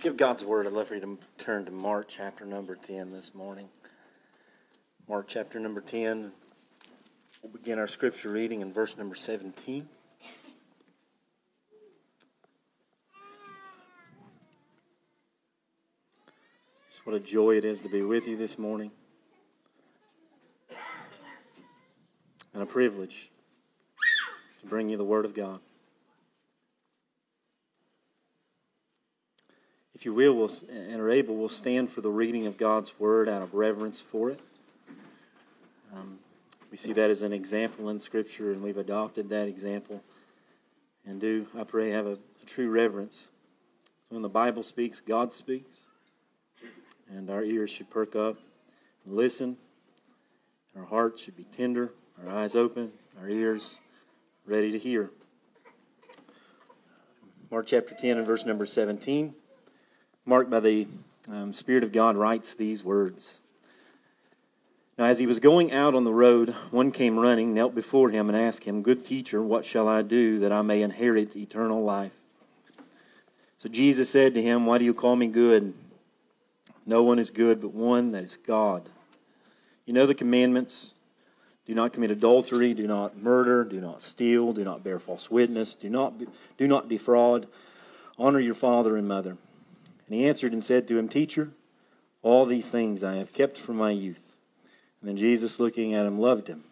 Give God's word. I'd love for you to turn to Mark chapter number 10 this morning. Mark chapter number 10. We'll begin our scripture reading in verse number 17. Just what a joy it is to be with you this morning. And a privilege to bring you the word of God. If you will, we'll, and are able, we'll stand for the reading of God's Word out of reverence for it. Um, we see that as an example in Scripture, and we've adopted that example. And do, I pray, have a, a true reverence. So when the Bible speaks, God speaks. And our ears should perk up and listen. Our hearts should be tender, our eyes open, our ears ready to hear. Mark chapter 10 and verse number 17. Mark by the um, Spirit of God writes these words. Now, as he was going out on the road, one came running, knelt before him, and asked him, Good teacher, what shall I do that I may inherit eternal life? So Jesus said to him, Why do you call me good? No one is good but one, that is God. You know the commandments do not commit adultery, do not murder, do not steal, do not bear false witness, do not, do not defraud, honor your father and mother. And he answered and said to him, Teacher, all these things I have kept from my youth. And then Jesus, looking at him, loved him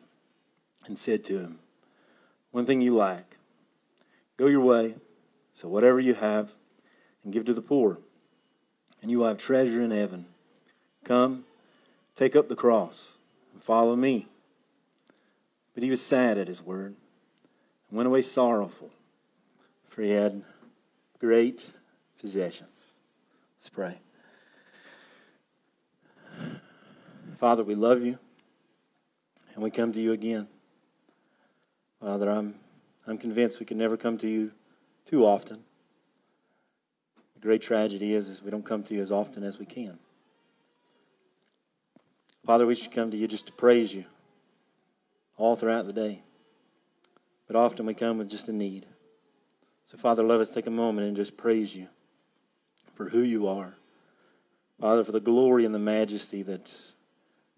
and said to him, One thing you lack. Go your way, so whatever you have, and give to the poor, and you will have treasure in heaven. Come, take up the cross, and follow me. But he was sad at his word, and went away sorrowful, for he had great possessions. Let's pray. Father, we love you, and we come to you again. Father, I'm, I'm convinced we can never come to you too often. The great tragedy is, is we don't come to you as often as we can. Father, we should come to you just to praise you all throughout the day. But often we come with just a need. So, Father, let us take a moment and just praise you for who you are. Father, for the glory and the majesty that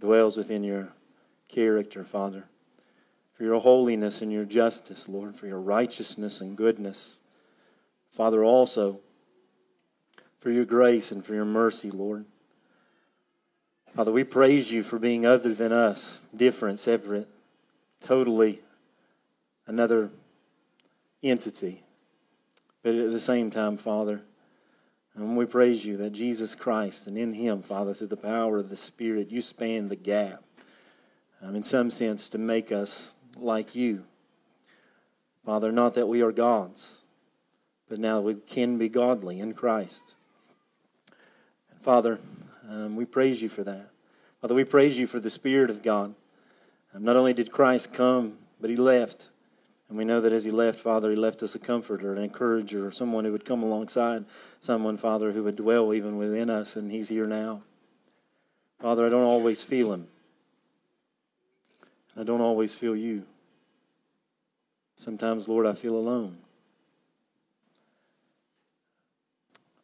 dwells within your character, Father. For your holiness and your justice, Lord, for your righteousness and goodness. Father, also for your grace and for your mercy, Lord. Father, we praise you for being other than us, different, separate, totally another entity. But at the same time, Father, and we praise you that Jesus Christ and in Him, Father, through the power of the Spirit, you span the gap, um, in some sense, to make us like you. Father, not that we are gods, but now we can be godly in Christ. And Father, um, we praise you for that. Father, we praise you for the Spirit of God. Um, not only did Christ come, but He left. And we know that as he left, Father, he left us a comforter, an encourager, someone who would come alongside, someone, Father, who would dwell even within us, and he's here now. Father, I don't always feel him. I don't always feel you. Sometimes, Lord, I feel alone.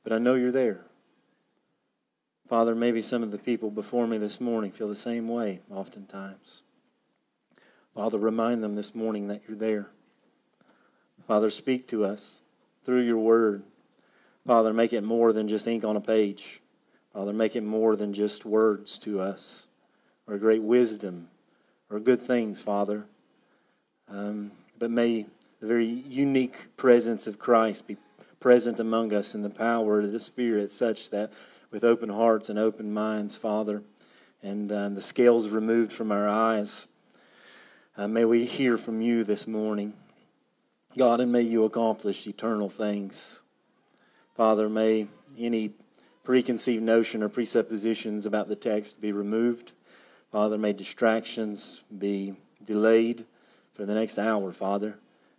But I know you're there. Father, maybe some of the people before me this morning feel the same way oftentimes. Father, remind them this morning that you're there. Father, speak to us through your word. Father, make it more than just ink on a page. Father, make it more than just words to us or great wisdom or good things, Father. Um, but may the very unique presence of Christ be present among us in the power of the Spirit, such that with open hearts and open minds, Father, and um, the scales removed from our eyes, uh, may we hear from you this morning. God, and may you accomplish eternal things. Father, may any preconceived notion or presuppositions about the text be removed. Father, may distractions be delayed for the next hour, Father.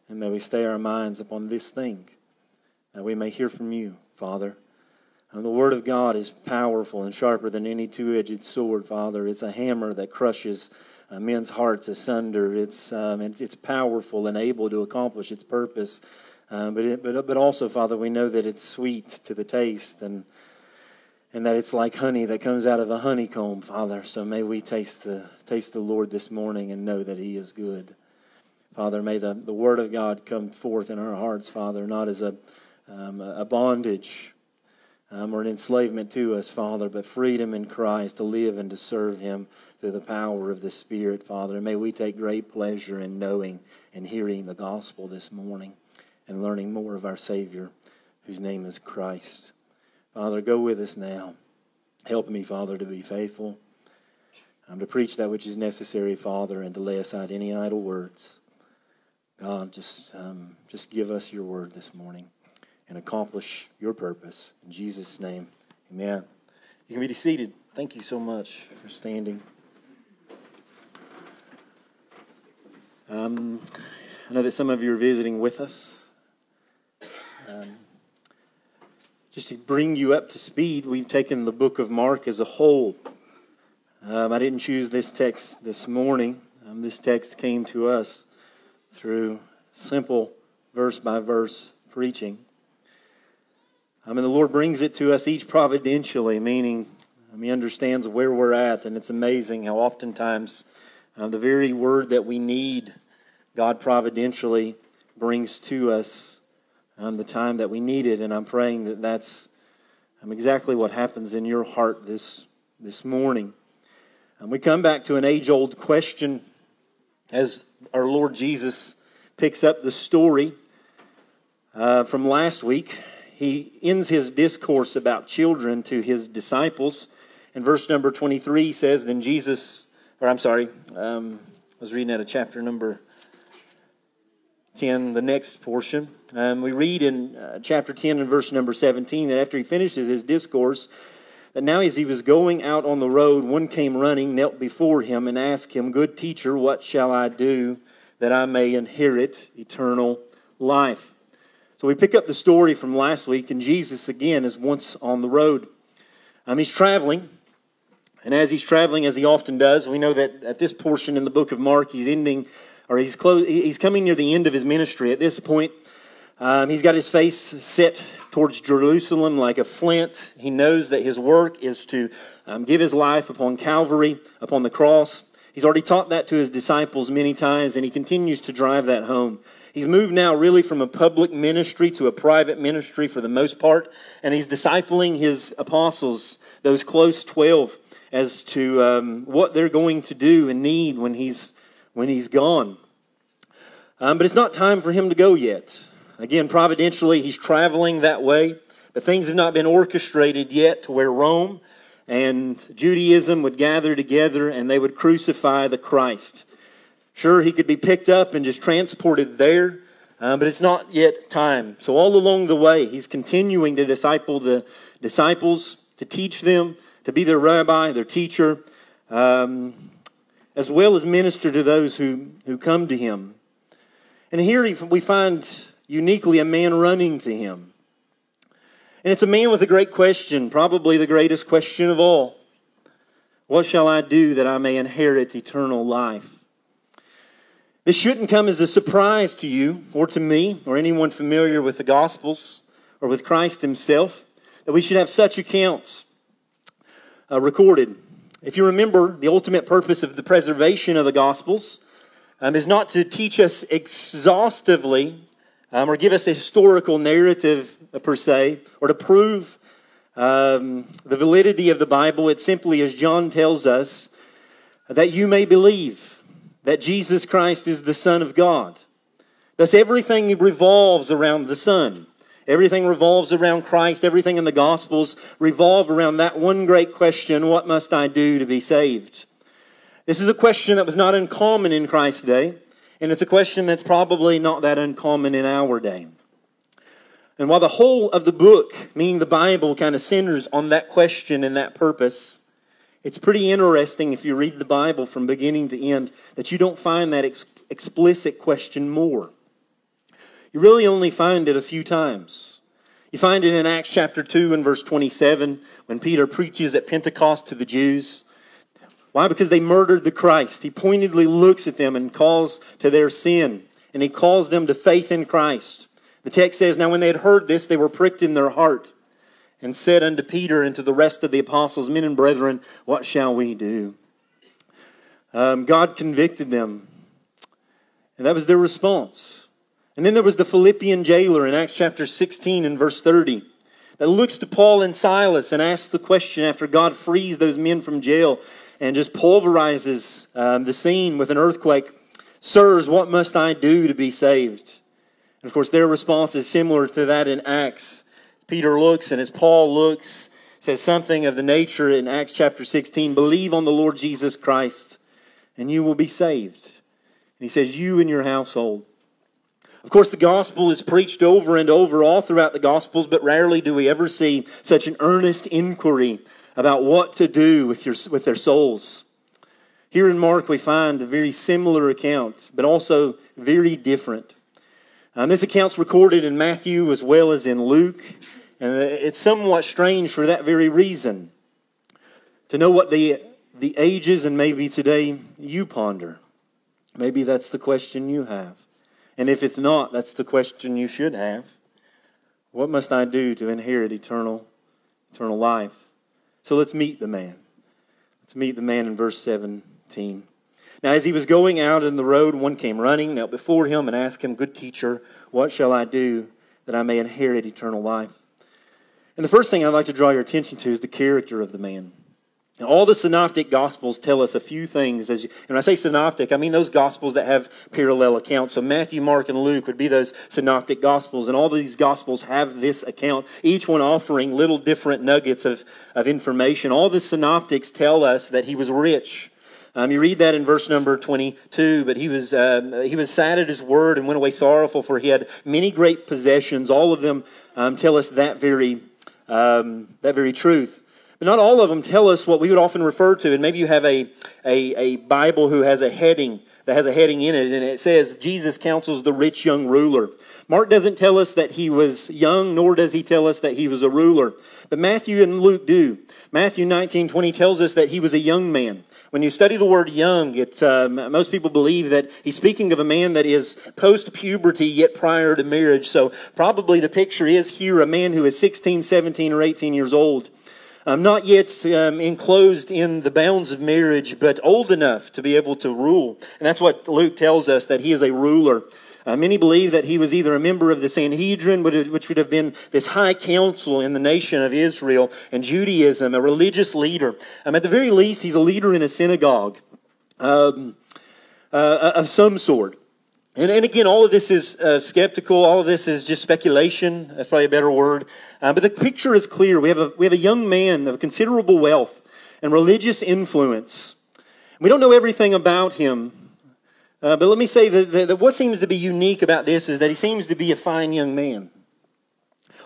And may we stay our minds upon this thing, that we may hear from you, Father. And the Word of God is powerful and sharper than any two edged sword, Father. It's a hammer that crushes uh, men's hearts asunder. It's, um, it's, it's powerful and able to accomplish its purpose Uh, but, it, but, but also, Father, we know that it's sweet to the taste and, and that it's like honey that comes out of a honeycomb, Father. So may we taste the, taste the Lord this morning and know that He is good. Father, may the, the Word of God come forth in our hearts, Father, not as a, um, a bondage um, or an enslavement to us, Father, but freedom in Christ to live and to serve Him through the power of the Spirit, Father. And may we take great pleasure in knowing and hearing the gospel this morning and learning more of our Savior, whose name is Christ. Father, go with us now. Help me, Father, to be faithful. I'm to preach that which is necessary, Father, and to lay aside any idle words. God, just, um, just give us your word this morning and accomplish your purpose. In Jesus' name, amen. You can be seated. Thank you so much for standing. Um, I know that some of you are visiting with us. Um, just to bring you up to speed, we've taken the book of Mark as a whole. Um, I didn't choose this text this morning. Um, this text came to us through simple verse by verse preaching. I mean, the Lord brings it to us each providentially, meaning um, He understands where we're at, and it's amazing how oftentimes uh, the very word that we need, God providentially brings to us um, the time that we need it. And I'm praying that that's um, exactly what happens in your heart this, this morning. And we come back to an age old question as our Lord Jesus picks up the story uh, from last week. He ends his discourse about children to his disciples. And verse number 23 says, Then Jesus, or I'm sorry, um, I was reading out of chapter number 10, the next portion. Um, we read in uh, chapter 10 and verse number 17 that after he finishes his discourse, that now as he was going out on the road, one came running, knelt before him, and asked him, Good teacher, what shall I do that I may inherit eternal life? So we pick up the story from last week, and Jesus again is once on the road. Um, he's traveling, and as he's traveling, as he often does, we know that at this portion in the book of Mark, he's ending, or he's close, he's coming near the end of his ministry. At this point, um, he's got his face set towards Jerusalem like a flint. He knows that his work is to um, give his life upon Calvary, upon the cross. He's already taught that to his disciples many times, and he continues to drive that home. He's moved now really from a public ministry to a private ministry for the most part, and he's discipling his apostles, those close 12, as to um, what they're going to do and need when he's, when he's gone. Um, but it's not time for him to go yet. Again, providentially, he's traveling that way, but things have not been orchestrated yet to where Rome and Judaism would gather together and they would crucify the Christ. Sure, he could be picked up and just transported there, uh, but it's not yet time. So, all along the way, he's continuing to disciple the disciples, to teach them, to be their rabbi, their teacher, um, as well as minister to those who, who come to him. And here we find uniquely a man running to him. And it's a man with a great question, probably the greatest question of all. What shall I do that I may inherit eternal life? This shouldn't come as a surprise to you or to me or anyone familiar with the Gospels or with Christ Himself that we should have such accounts uh, recorded. If you remember, the ultimate purpose of the preservation of the Gospels um, is not to teach us exhaustively um, or give us a historical narrative uh, per se, or to prove um, the validity of the Bible. It's simply, as John tells us, that you may believe that Jesus Christ is the Son of God. Thus, everything revolves around the Son. Everything revolves around Christ. Everything in the Gospels revolve around that one great question what must I do to be saved? This is a question that was not uncommon in Christ's day. And it's a question that's probably not that uncommon in our day. And while the whole of the book, meaning the Bible, kind of centers on that question and that purpose, it's pretty interesting if you read the Bible from beginning to end that you don't find that ex- explicit question more. You really only find it a few times. You find it in Acts chapter 2 and verse 27 when Peter preaches at Pentecost to the Jews. Why? Because they murdered the Christ. He pointedly looks at them and calls to their sin, and he calls them to faith in Christ. The text says, Now when they had heard this, they were pricked in their heart and said unto Peter and to the rest of the apostles, Men and brethren, what shall we do? Um, God convicted them, and that was their response. And then there was the Philippian jailer in Acts chapter 16 and verse 30 that looks to Paul and Silas and asks the question after God frees those men from jail and just pulverizes um, the scene with an earthquake Sirs, what must I do to be saved? And of course, their response is similar to that in Acts. Peter looks, and as Paul looks, says something of the nature in Acts chapter 16 believe on the Lord Jesus Christ, and you will be saved. And he says, You and your household. Of course, the gospel is preached over and over all throughout the gospels, but rarely do we ever see such an earnest inquiry about what to do with, your, with their souls. Here in Mark, we find a very similar account, but also very different. Um, this account's recorded in Matthew as well as in Luke, and it's somewhat strange for that very reason. To know what the, the ages and maybe today you ponder. Maybe that's the question you have. And if it's not, that's the question you should have. What must I do to inherit eternal, eternal life? So let's meet the man. Let's meet the man in verse 17. Now, as he was going out in the road, one came running, knelt before him, and asked him, Good teacher, what shall I do that I may inherit eternal life? And the first thing I'd like to draw your attention to is the character of the man. Now, all the synoptic gospels tell us a few things. As you, and when I say synoptic, I mean those gospels that have parallel accounts. So Matthew, Mark, and Luke would be those synoptic gospels. And all these gospels have this account, each one offering little different nuggets of, of information. All the synoptics tell us that he was rich. Um, you read that in verse number 22. But he was, um, he was sad at his word and went away sorrowful, for he had many great possessions. All of them um, tell us that very, um, that very truth. But not all of them tell us what we would often refer to. And maybe you have a, a, a Bible who has a heading that has a heading in it, and it says, Jesus counsels the rich young ruler. Mark doesn't tell us that he was young, nor does he tell us that he was a ruler. But Matthew and Luke do. Matthew 19 20 tells us that he was a young man. When you study the word young, um, most people believe that he's speaking of a man that is post puberty yet prior to marriage. So probably the picture is here a man who is 16, 17, or 18 years old. Um, not yet um, enclosed in the bounds of marriage, but old enough to be able to rule. And that's what Luke tells us that he is a ruler. Uh, many believe that he was either a member of the Sanhedrin, which would have been this high council in the nation of Israel, and Judaism, a religious leader. Um, at the very least, he's a leader in a synagogue um, uh, of some sort. And, and, again, all of this is uh, skeptical. All of this is just speculation. That's probably a better word. Uh, but the picture is clear. We have, a, we have a young man of considerable wealth and religious influence. We don't know everything about him, uh, but let me say that, that, that what seems to be unique about this is that he seems to be a fine young man.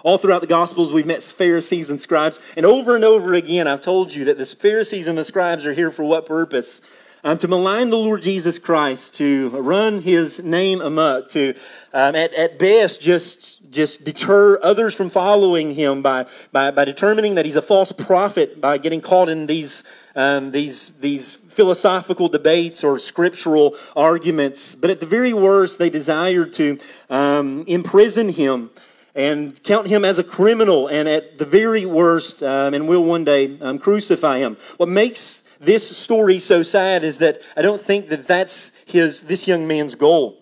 All throughout the Gospels, we've met Pharisees and scribes, and over and over again, I've told you that the Pharisees and the scribes are here for what purpose? Um, to malign the Lord Jesus Christ, to run his name amok, to um, at, at best just, just deter others from following him by, by, by determining that he's a false prophet by getting caught in these, um, these, these philosophical debates or scriptural arguments, but at the very worst, they desired to um, imprison him and count him as a criminal, and at the very worst, um, and will one day um, crucify him. What makes this story so sad is that I don't think that that's his, this young man's goal.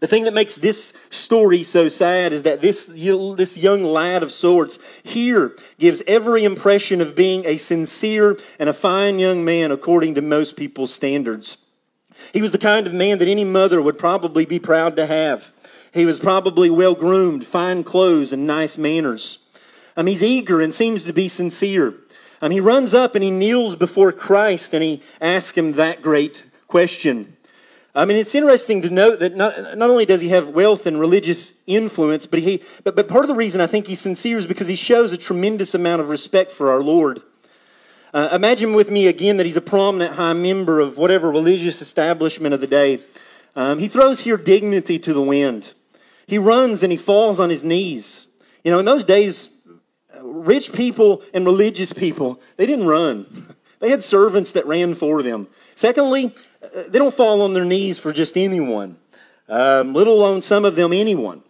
The thing that makes this story so sad is that this, this young lad of sorts here gives every impression of being a sincere and a fine young man according to most people's standards. He was the kind of man that any mother would probably be proud to have. He was probably well groomed, fine clothes, and nice manners. Um, he's eager and seems to be sincere. Um, he runs up and he kneels before Christ and he asks him that great question I mean, it's interesting to note that not, not only does he have wealth and religious influence, but, he, but, but part of the reason I think he's sincere is because he shows a tremendous amount of respect for our Lord. Uh, imagine with me again that he's a prominent high member of whatever religious establishment of the day. Um, he throws here dignity to the wind. He runs and he falls on his knees. You know, in those days, rich people and religious people, they didn't run. They had servants that ran for them. Secondly, they don't fall on their knees for just anyone, um, let alone some of them anyone.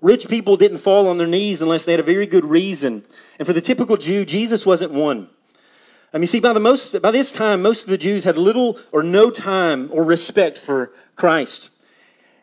Rich people didn't fall on their knees unless they had a very good reason. And for the typical Jew, Jesus wasn't one. I mean, see, by, the most, by this time, most of the Jews had little or no time or respect for Christ.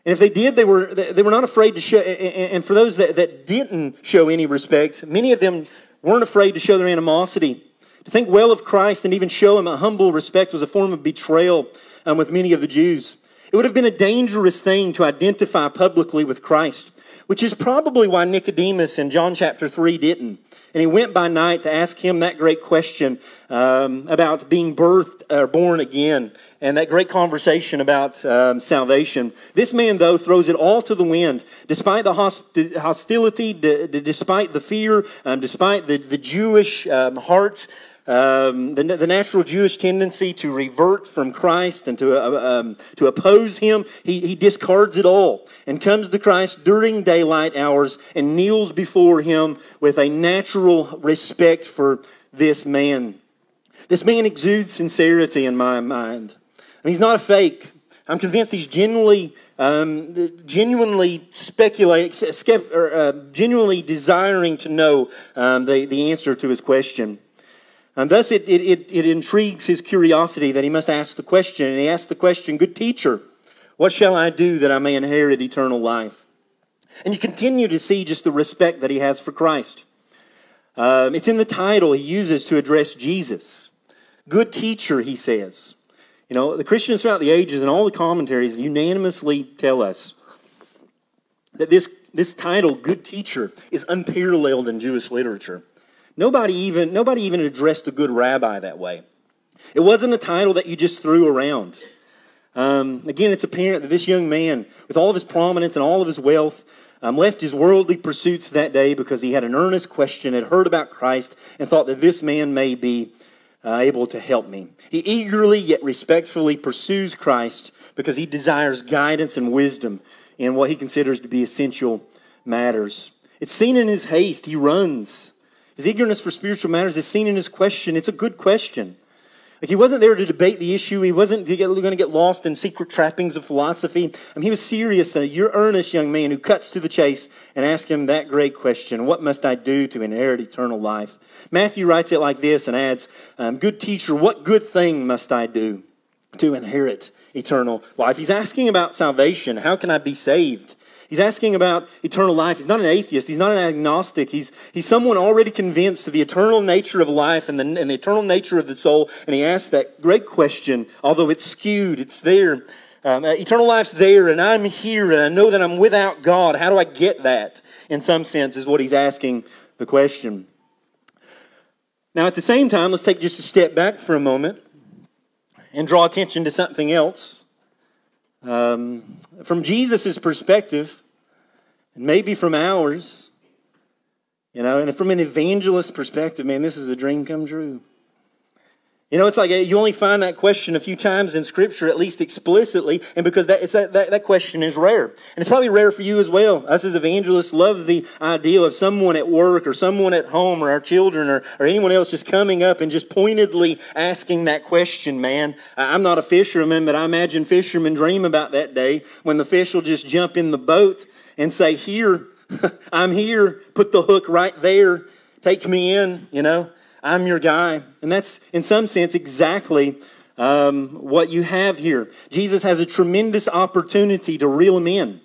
And if they did, they were, they were not afraid to show. And for those that, that didn't show any respect, many of them weren't afraid to show their animosity. To think well of Christ and even show him a humble respect was a form of betrayal um, with many of the Jews. It would have been a dangerous thing to identify publicly with Christ, which is probably why Nicodemus in John chapter 3 didn't. And he went by night to ask him that great question um, about being birthed or born again and that great conversation about um, salvation. This man, though, throws it all to the wind. Despite the hostility, despite the fear, um, despite the, the Jewish um, heart um, the, the, natural Jewish tendency to revert from Christ and to, uh, um, to oppose him, he, he discards it all and comes to Christ during daylight hours and kneels before him with a natural respect for this man. This man exudes sincerity in my mind. Mean, he's not a fake. I'm convinced he's genuinely, um, genuinely speculating, or, uh, genuinely desiring to know um, the, the answer to his question. And thus it, it, it, intrigues his curiosity that he must ask the question. And he asks the question, Good teacher, what shall I do that I may inherit eternal life? And you continue to see just the respect that he has for Christ. Um, it's in the title he uses to address Jesus. Good teacher, he says. You know, the Christians throughout the ages and all the commentaries unanimously tell us that this, this title, good teacher, is unparalleled in Jewish literature. Nobody even, nobody even addressed a good rabbi that way. It wasn't a title that you just threw around. Um, again, it's apparent that this young man, with all of his prominence and all of his wealth, um, left his worldly pursuits that day because he had an earnest question, had heard about Christ, and thought that this man may be uh, able to help me. He eagerly yet respectfully pursues Christ because he desires guidance and wisdom in what he considers to be essential matters. It's seen in his haste. He runs his eagerness for spiritual matters is seen in his question. It's a good question. Like he wasn't there to debate the issue. He wasn't going to get lost in secret trappings of philosophy. I mean, he was serious. Uh, you're earnest young man who cuts to the chase and asks him that great question: What must I do to inherit eternal life? Matthew writes it like this and adds, um, "Good teacher, what good thing must I do to inherit eternal life?" He's asking about salvation. How can I be saved? He's asking about eternal life. He's not an atheist. He's not an agnostic. He's, he's someone already convinced of the eternal nature of life and the, and the eternal nature of the soul. And he asks that great question, although it's skewed, it's there. Um, uh, eternal life's there, and I'm here, and I know that I'm without God. How do I get that? In some sense, is what he's asking the question. Now, at the same time, let's take just a step back for a moment and draw attention to something else. Um, from Jesus' perspective, and maybe from ours, you know, and from an evangelist perspective, man, this is a dream come true. You know, it's like uh, you only find that question a few times in Scripture, at least explicitly, and because that, that, that, that, question is rare. And it's probably rare for you as well. Us as evangelists love the idea of someone at work or someone at home or our children or, or anyone else just coming up and just pointedly asking that question, man. I'm not a fisherman, but I imagine fishermen dream about that day when the fish will just jump in the boat and say, Here, I'm here, put the hook right there, take me in, you know. I'm your guy. And that's, in some sense, exactly um, what you have here. Jesus has a tremendous opportunity to reel him in.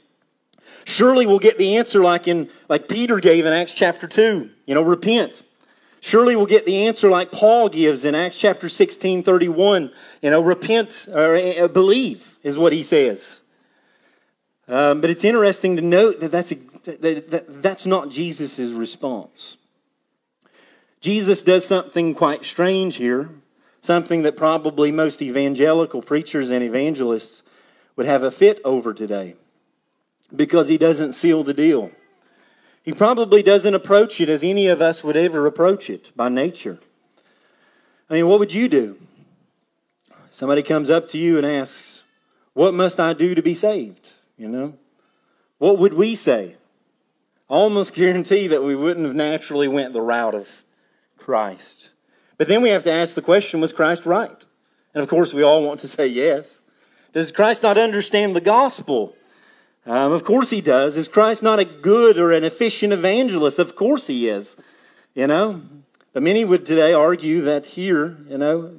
Surely we'll get the answer like in like Peter gave in Acts chapter 2. You know, repent. Surely we'll get the answer like Paul gives in Acts chapter 16, 31. You know, repent or uh, believe is what he says. Um, but it's interesting to note that that's, a, that, that, that's not Jesus' response. Jesus does something quite strange here, something that probably most evangelical preachers and evangelists would have a fit over today because he doesn't seal the deal. He probably doesn't approach it as any of us would ever approach it by nature. I mean, what would you do? Somebody comes up to you and asks, What must I do to be saved? You know? What would we say? I almost guarantee that we wouldn't have naturally went the route of Christ. But then we have to ask the question was Christ right? And of course, we all want to say yes. Does Christ not understand the gospel? Um, of course he does. Is Christ not a good or an efficient evangelist? Of course he is. You know? But many would today argue that here, you know,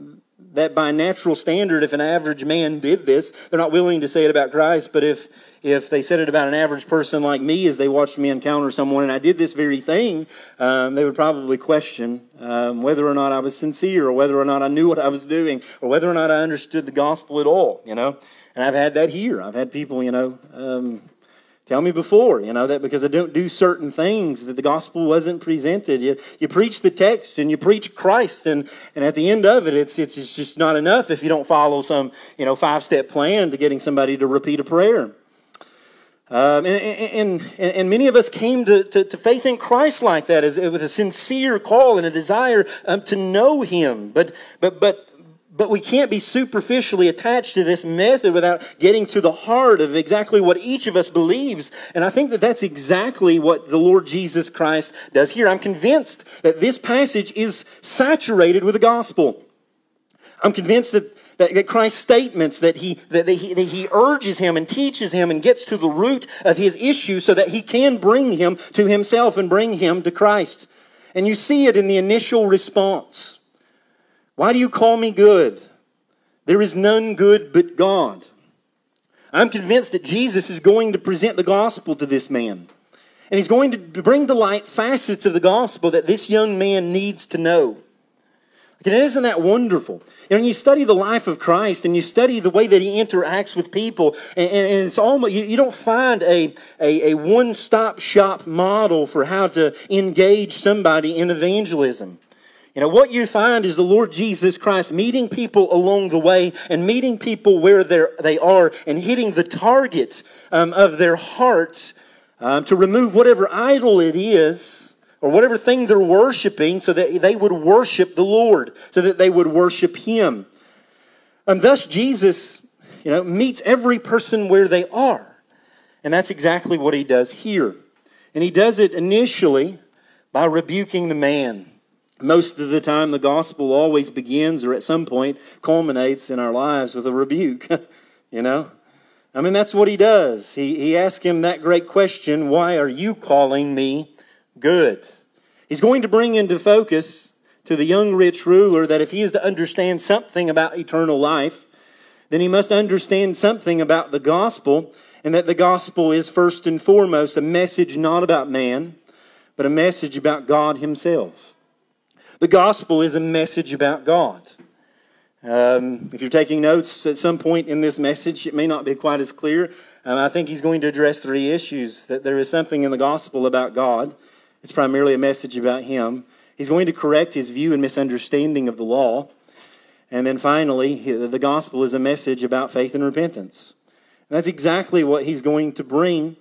that by natural standard, if an average man did this, they're not willing to say it about Christ, but if if they said it about an average person like me as they watched me encounter someone and I did this very thing, um, they would probably question um, whether or not I was sincere or whether or not I knew what I was doing or whether or not I understood the gospel at all, you know. And I've had that here. I've had people, you know, um, tell me before, you know, that because I don't do certain things, that the gospel wasn't presented. You, you preach the text and you preach Christ, and, and at the end of it, it's, it's just not enough if you don't follow some, you know, five step plan to getting somebody to repeat a prayer. Um, and, and, and, many of us came to, to, to, faith in Christ like that, as, with a sincere call and a desire um, to know Him. But, but, but but we can't be superficially attached to this method without getting to the heart of exactly what each of us believes. And I think that that's exactly what the Lord Jesus Christ does here. I'm convinced that this passage is saturated with the gospel. I'm convinced that that, that Christ's statements that he, that, he, that he urges him and teaches him and gets to the root of his issue so that he can bring him to himself and bring him to Christ. And you see it in the initial response. Why do you call me good? There is none good but God. I'm convinced that Jesus is going to present the gospel to this man. And he's going to bring to light facets of the gospel that this young man needs to know. And isn't that wonderful? And when you study the life of Christ and you study the way that he interacts with people, and, and it's almost, you, you, don't find a, a, a one stop shop model for how to engage somebody in evangelism. You know, what you find is the Lord Jesus Christ meeting people along the way and meeting people where they are and hitting the target um, of their hearts um, to remove whatever idol it is or whatever thing they're worshiping so that they would worship the Lord, so that they would worship Him. And thus, Jesus, you know, meets every person where they are. And that's exactly what He does here. And He does it initially by rebuking the man. Most of the time, the gospel always begins or at some point culminates in our lives with a rebuke. you know? I mean, that's what he does. He, he asks him that great question why are you calling me good? He's going to bring into focus to the young rich ruler that if he is to understand something about eternal life, then he must understand something about the gospel, and that the gospel is first and foremost a message not about man, but a message about God Himself. The gospel is a message about God. Um, if you're taking notes at some point in this message, it may not be quite as clear. Um, I think he's going to address three issues that there is something in the gospel about God, it's primarily a message about Him. He's going to correct his view and misunderstanding of the law. And then finally, the gospel is a message about faith and repentance. And that's exactly what he's going to bring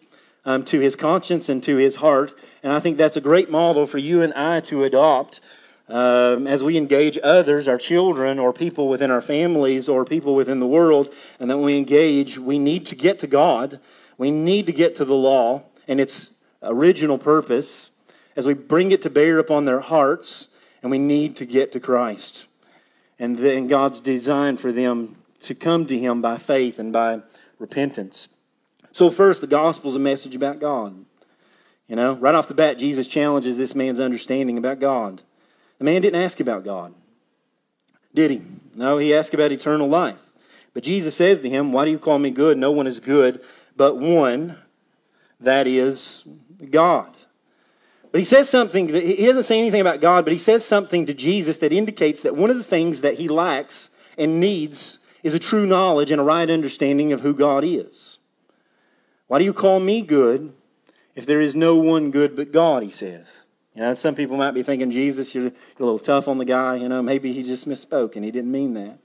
um, to his conscience and to his heart. And I think that's a great model for you and I to adopt um, as we engage others, our children, or people within our families, or people within the world, and that when we engage, we need to get to God. We need to get to the law and its original purpose as we bring it to bear upon their hearts, and we need to get to Christ. And then God's design for them to come to Him by faith and by repentance. So, first, the gospel is a message about God. You know, right off the bat, Jesus challenges this man's understanding about God. The man didn't ask about God, did he? No, he asked about eternal life. But Jesus says to him, Why do you call me good? No one is good but one, that is God. But he says something, he doesn't say anything about God, but he says something to Jesus that indicates that one of the things that he lacks and needs is a true knowledge and a right understanding of who God is. Why do you call me good if there is no one good but God, he says. You know, some people might be thinking, Jesus, you're, you're a little tough on the guy. You know, maybe he just misspoke and he didn't mean that.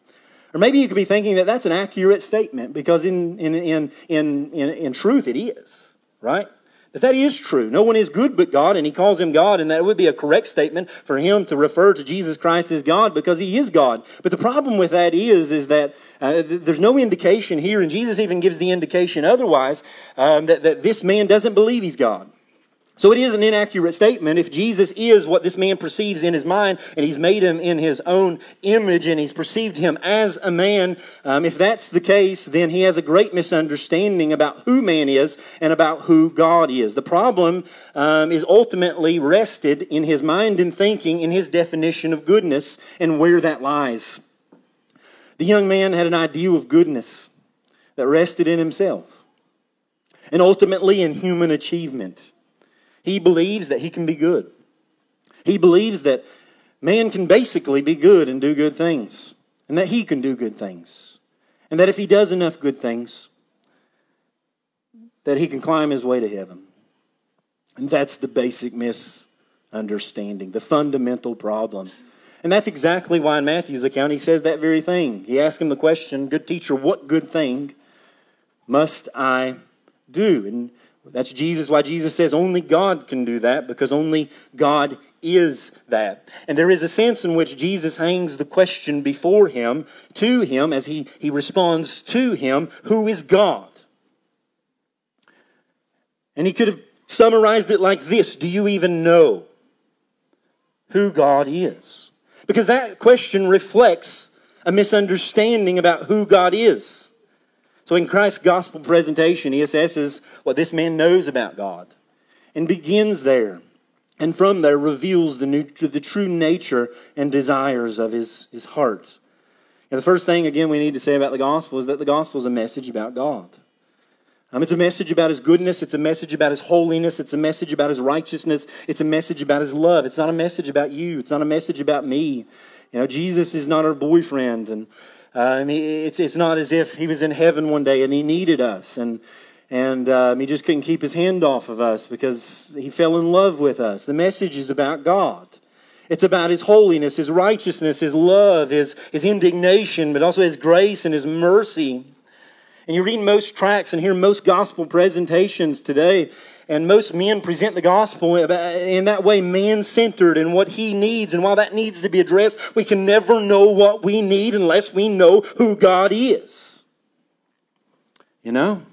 Or maybe you could be thinking that that's an accurate statement because in, in, in, in, in, in truth it is, right? That that is true. No one is good but God, and he calls him God, and that would be a correct statement for him to refer to Jesus Christ as God because he is God. But the problem with that is, is that uh, there's no indication here, and Jesus even gives the indication otherwise, um, that, that this man doesn't believe he's God. So it is an inaccurate statement if Jesus is what this man perceives in his mind and he's made him in his own image and he's perceived him as a man. Um, if that's the case, then he has a great misunderstanding about who man is and about who God is. The problem um, is ultimately rested in his mind and thinking, in his definition of goodness and where that lies. The young man had an ideal of goodness that rested in himself and ultimately in human achievement. He believes that he can be good. He believes that man can basically be good and do good things, and that he can do good things. And that if he does enough good things, that he can climb his way to heaven. And that's the basic misunderstanding, the fundamental problem. And that's exactly why in Matthew's account he says that very thing. He asks him the question, Good teacher, what good thing must I do? And that's Jesus, why Jesus says only God can do that, because only God is that. And there is a sense in which Jesus hangs the question before him, to him, as he, he responds to him, who is God? And he could have summarized it like this Do you even know who God is? Because that question reflects a misunderstanding about who God is. So in Christ's gospel presentation, he assesses what this man knows about God and begins there. And from there reveals the, new, the true nature and desires of his, his heart. And the first thing, again, we need to say about the gospel is that the gospel is a message about God. Um, it's a message about his goodness. It's a message about his holiness. It's a message about his righteousness. It's a message about his love. It's not a message about you. It's not a message about me. You know, Jesus is not our boyfriend, and um, it's, it's not as if he was in heaven one day and he needed us and, and um, he just couldn't keep his hand off of us because he fell in love with us. The message is about God. It's about his holiness, his righteousness, his love, his, his indignation, but also his grace and his mercy. And you read most tracts and hear most gospel presentations today, and most men present the gospel in that way, man centered and what he needs. And while that needs to be addressed, we can never know what we need unless we know who God is. You know?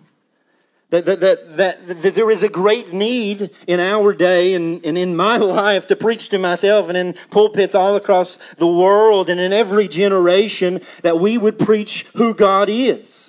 That, that, that, that, that there is a great need in our day and, and in my life to preach to myself and in pulpits all across the world and in every generation that we would preach who God is.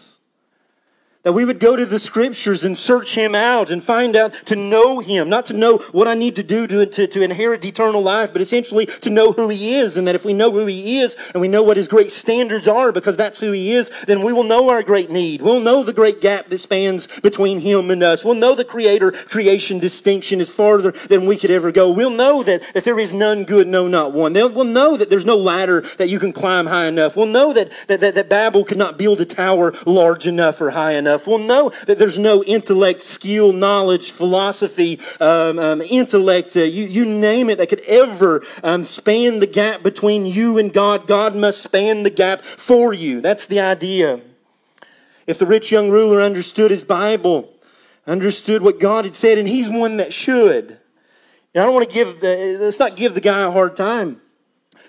That we would go to the scriptures and search him out and find out to know him, not to know what I need to do to, to, to, inherit eternal life, but essentially to know who he is. And that if we know who he is and we know what his great standards are because that's who he is, then we will know our great need. We'll know the great gap that spans between him and us. We'll know the creator creation distinction is farther than we could ever go. We'll know that, that there is none good, no, not one. we'll know that there's no ladder that you can climb high enough. We'll know that, that, that, that Babel could not build a tower large enough or high enough enough, we'll know that there's no intellect, skill, knowledge, philosophy, um, um, intellect, uh, you, you name it, that could ever um, span the gap between you and God. God must span the gap for you. That's the idea. If the rich young ruler understood his Bible, understood what God had said, and he's one that should. I don't want to give the, let's not give the guy a hard time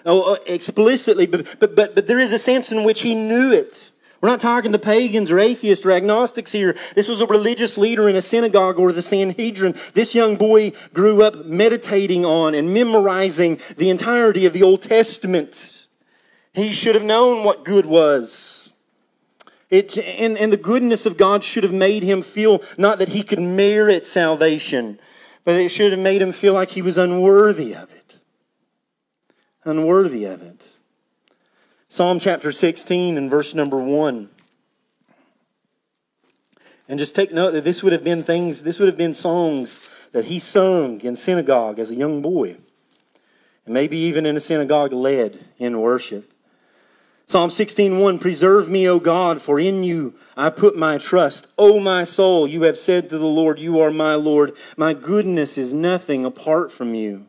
oh, explicitly, but, but, but, but there is a sense in which he knew it. We're not talking to pagans or atheists or agnostics here. This was a religious leader in a synagogue or the Sanhedrin. This young boy grew up meditating on and memorizing the entirety of the Old Testament. He should have known what good was. It, and, and the goodness of God should have made him feel not that he could merit salvation, but it should have made him feel like he was unworthy of it. Unworthy of it. Psalm chapter 16 and verse number 1. And just take note that this would have been things, this would have been songs that he sung in synagogue as a young boy. And maybe even in a synagogue led in worship. Psalm 16:1 Preserve me, O God, for in you I put my trust. O my soul, you have said to the Lord, You are my Lord. My goodness is nothing apart from you.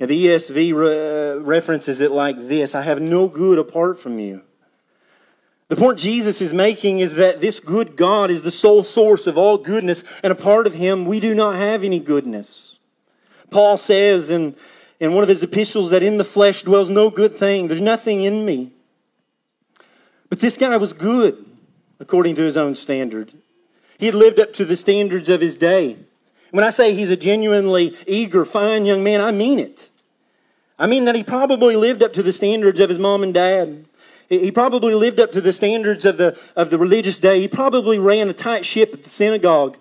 Now, the ESV re- uh, references it like this I have no good apart from you. The point Jesus is making is that this good God is the sole source of all goodness, and apart of him, we do not have any goodness. Paul says in, in one of his epistles that in the flesh dwells no good thing, there's nothing in me. But this guy was good according to his own standard. He had lived up to the standards of his day. When I say he's a genuinely eager, fine young man, I mean it. I mean that he probably lived up to the standards of his mom and dad. He probably lived up to the standards of the, of the religious day. He probably ran a tight ship at the synagogue.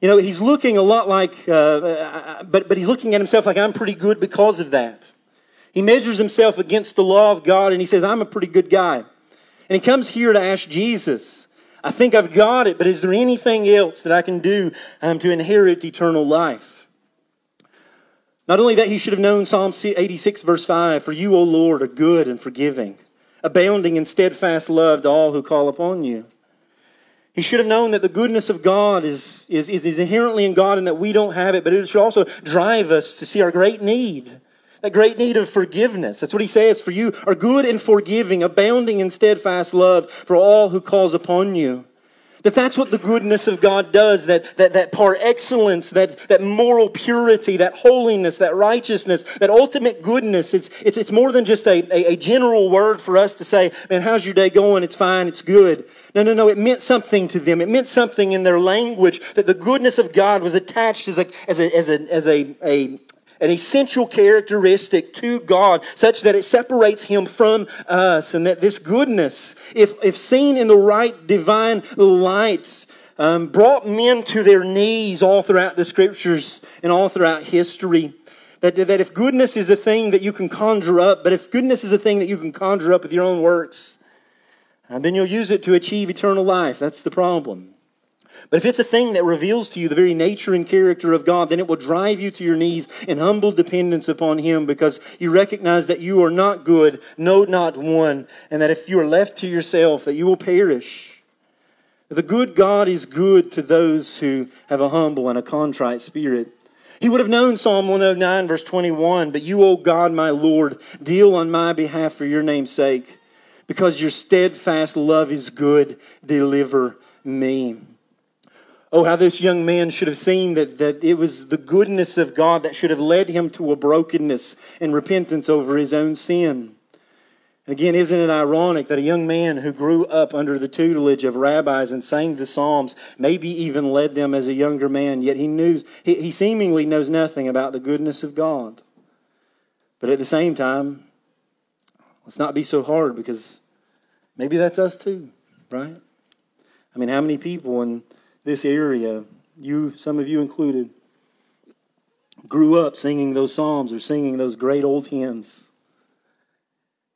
You know, he's looking a lot like, uh, uh, but, but he's looking at himself like, I'm pretty good because of that. He measures himself against the law of God and he says, I'm a pretty good guy. And he comes here to ask Jesus, I think I've got it, but is there anything else that I can do um, to inherit eternal life? Not only that, he should have known Psalm 86, verse 5 For you, O Lord, are good and forgiving, abounding in steadfast love to all who call upon you. He should have known that the goodness of God is, is, is inherently in God and that we don't have it, but it should also drive us to see our great need that great need of forgiveness. That's what he says. For you are good and forgiving, abounding in steadfast love for all who calls upon you. That that's what the goodness of God does, that, that, that par excellence, that, that moral purity, that holiness, that righteousness, that ultimate goodness. It's, it's, it's more than just a, a, a general word for us to say, man, how's your day going? It's fine, it's good. No, no, no, it meant something to them. It meant something in their language that the goodness of God was attached as a, as a, as a, as a, a, an essential characteristic to God, such that it separates Him from us, and that this goodness, if, if seen in the right divine light, um, brought men to their knees all throughout the scriptures and all throughout history. That, that if goodness is a thing that you can conjure up, but if goodness is a thing that you can conjure up with your own works, uh, then you'll use it to achieve eternal life. That's the problem. But if it's a thing that reveals to you the very nature and character of God, then it will drive you to your knees in humble dependence upon Him because you recognize that you are not good, no, not one, and that if you are left to yourself, that you will perish. The good God is good to those who have a humble and a contrite spirit. He would have known Psalm 109, verse 21, but you, O God, my Lord, deal on my behalf for your name's sake. Because your steadfast love is good, deliver me. Oh, how this young man should have seen that, that it was the goodness of God that should have led him to a brokenness and repentance over his own sin. And again, isn't it ironic that a young man who grew up under the tutelage of rabbis and sang the Psalms, maybe even led them as a younger man, yet he knew he, he seemingly knows nothing about the goodness of God. But at the same time, let's not be so hard because maybe that's us too, right? I mean, how many people in this area, you, some of you included, grew up singing those psalms or singing those great old hymns.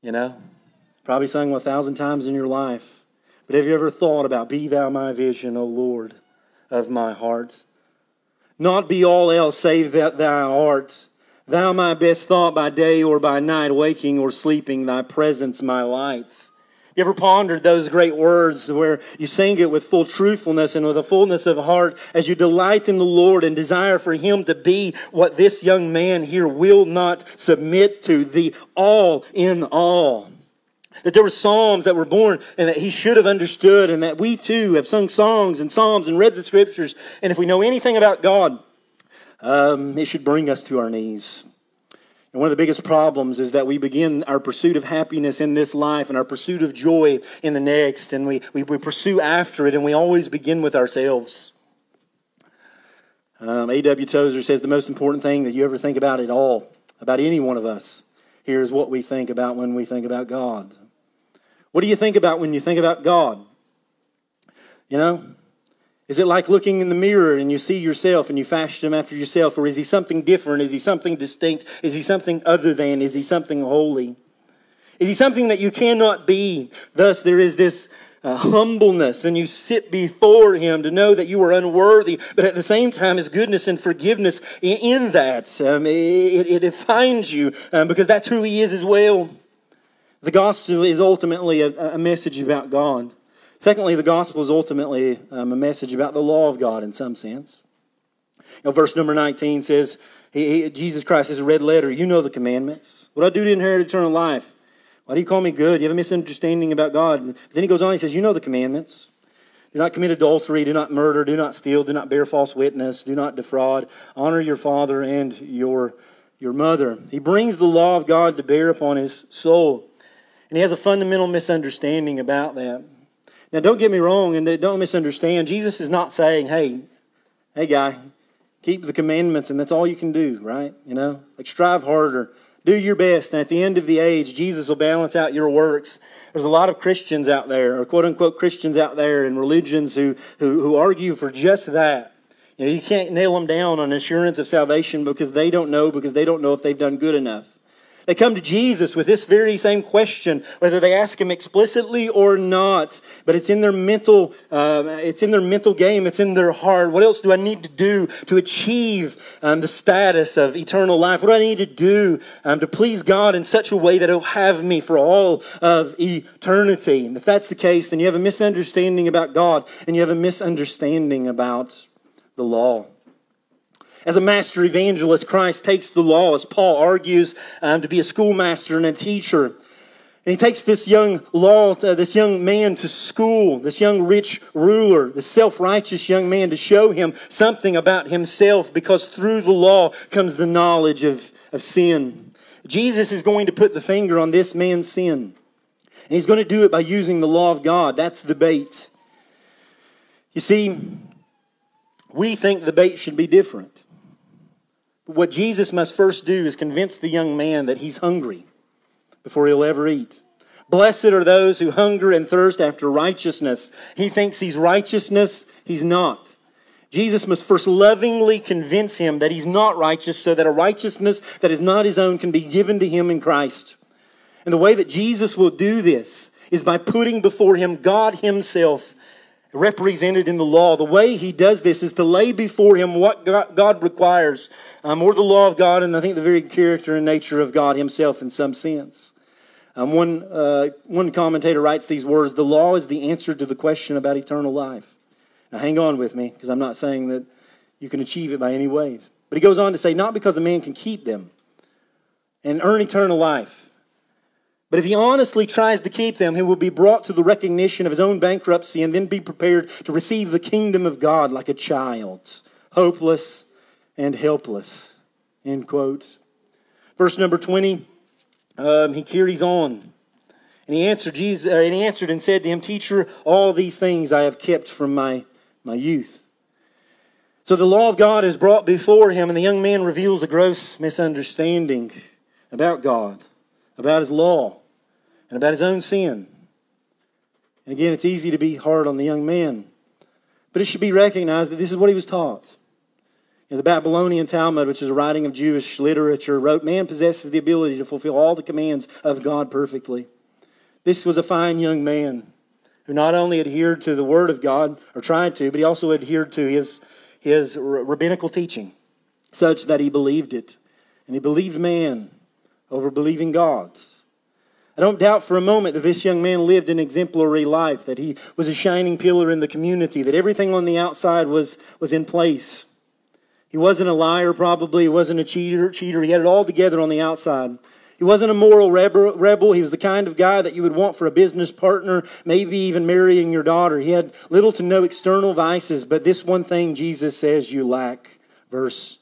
You know, probably sung them a thousand times in your life. But have you ever thought about, Be thou my vision, O Lord, of my heart? Not be all else save that thou art. Thou my best thought by day or by night, waking or sleeping, thy presence my lights. You ever pondered those great words where you sing it with full truthfulness and with a fullness of heart as you delight in the Lord and desire for Him to be what this young man here will not submit to, the all in all? That there were psalms that were born and that he should have understood, and that we too have sung songs and psalms and read the scriptures. And if we know anything about God, um, it should bring us to our knees. And one of the biggest problems is that we begin our pursuit of happiness in this life and our pursuit of joy in the next, and we, we, we pursue after it, and we always begin with ourselves. Um, A.W. Tozer says the most important thing that you ever think about at all, about any one of us, here is what we think about when we think about God. What do you think about when you think about God? You know, is it like looking in the mirror and you see yourself and you fashion him after yourself? Or is he something different? Is he something distinct? Is he something other than? Is he something holy? Is he something that you cannot be? Thus, there is this uh, humbleness, and you sit before him to know that you are unworthy, but at the same time, his goodness and forgiveness in, in that. Um, it, it, defines you um, because that's who he is as well. The gospel is ultimately a, a message about God. Secondly, the gospel is ultimately um, a message about the law of God in some sense. You know, verse number 19 says, he, he, Jesus Christ is a red letter. You know the commandments. What I do to inherit eternal life? Why do you call me good? You have a misunderstanding about God. Then he goes on, he says, You know the commandments. Do not commit adultery, do not murder, do not steal, do not bear false witness, do not defraud. Honor your father and your, your mother. He brings the law of God to bear upon his soul. And he has a fundamental misunderstanding about that. Now, don't get me wrong and don't misunderstand. Jesus is not saying, hey, hey, guy, Keep the commandments, and that's all you can do, right? You know, like strive harder, do your best, and at the end of the age, Jesus will balance out your works. There's a lot of Christians out there, or quote unquote Christians out there and religions who, who, who argue for just that. You know, you can't nail them down on assurance of salvation because they don't know, because they don't know if they've done good enough. They come to Jesus with this very same question, whether they ask him explicitly or not. But it's in their mental, uh, it's in their mental game. It's in their heart. What else do I need to do to achieve um, the status of eternal life? What do I need to do um, to please God in such a way that He'll have me for all of eternity? And if that's the case, then you have a misunderstanding about God, and you have a misunderstanding about the law. As a master evangelist, Christ takes the law, as Paul argues, um, to be a schoolmaster and a teacher. And he takes this young law, uh, this young man to school, this young rich ruler, this self-righteous young man to show him something about himself because through the law comes the knowledge of, of sin. Jesus is going to put the finger on this man's sin. And he's going to do it by using the law of God. That's the bait. You see, we think the bait should be different. What Jesus must first do is convince the young man that he's hungry before he'll ever eat. Blessed are those who hunger and thirst after righteousness. He thinks he's righteousness, he's not. Jesus must first lovingly convince him that he's not righteous so that a righteousness that is not his own can be given to him in Christ. And the way that Jesus will do this is by putting before him God himself represented in the law. The way he does this is to lay before him what God requires, um, or the law of God, and I think the very character and nature of God himself in some sense. Um, one, uh, one commentator writes these words The law is the answer to the question about eternal life. Now, hang on with me, because I'm not saying that you can achieve it by any ways. But he goes on to say, Not because a man can keep them and earn eternal life but if he honestly tries to keep them, he will be brought to the recognition of his own bankruptcy and then be prepared to receive the kingdom of God like a child, hopeless and helpless. End quote. Verse number 20, um, he carries on. And he answered Jesus, uh, and he answered and said to him, Teacher, all these things I have kept from my, my youth. So the law of God is brought before him, and the young man reveals a gross misunderstanding about God about his law and about his own sin. And again, it's easy to be hard on the young man, but it should be recognized that this is what he was taught. In the Babylonian Talmud, which is a writing of Jewish literature, wrote, Man possesses the ability to fulfill all the commands of God perfectly. This was a fine young man who not only adhered to the Word of God, or tried to, but he also adhered to his, his rabbinical teaching, such that he believed it. And he believed man over believing God's. I don't doubt for a moment that this young man lived an exemplary life, that he was a shining pillar in the community, that everything on the outside was, was in place. He wasn't a liar, probably. He wasn't a cheater, cheater. He had it all together on the outside. He wasn't a moral rebel. He was the kind of guy that you would want for a business partner, maybe even marrying your daughter. He had little to no external vices, but this one thing Jesus says you lack. Verse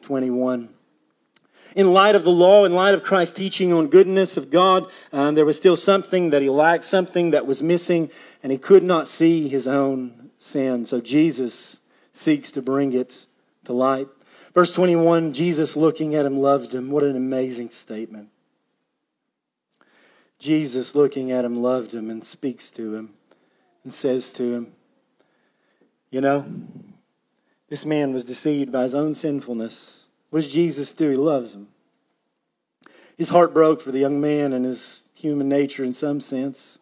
21 in light of the law, in light of Christ's teaching on goodness of God, um, there was still something that he lacked, something that was missing, and he could not see his own sin. So Jesus seeks to bring it to light. Verse 21 Jesus looking at him loved him. What an amazing statement. Jesus looking at him loved him and speaks to him and says to him, You know, this man was deceived by his own sinfulness what does Jesus do? He loves him. His heart broke for the young man and his human nature in some sense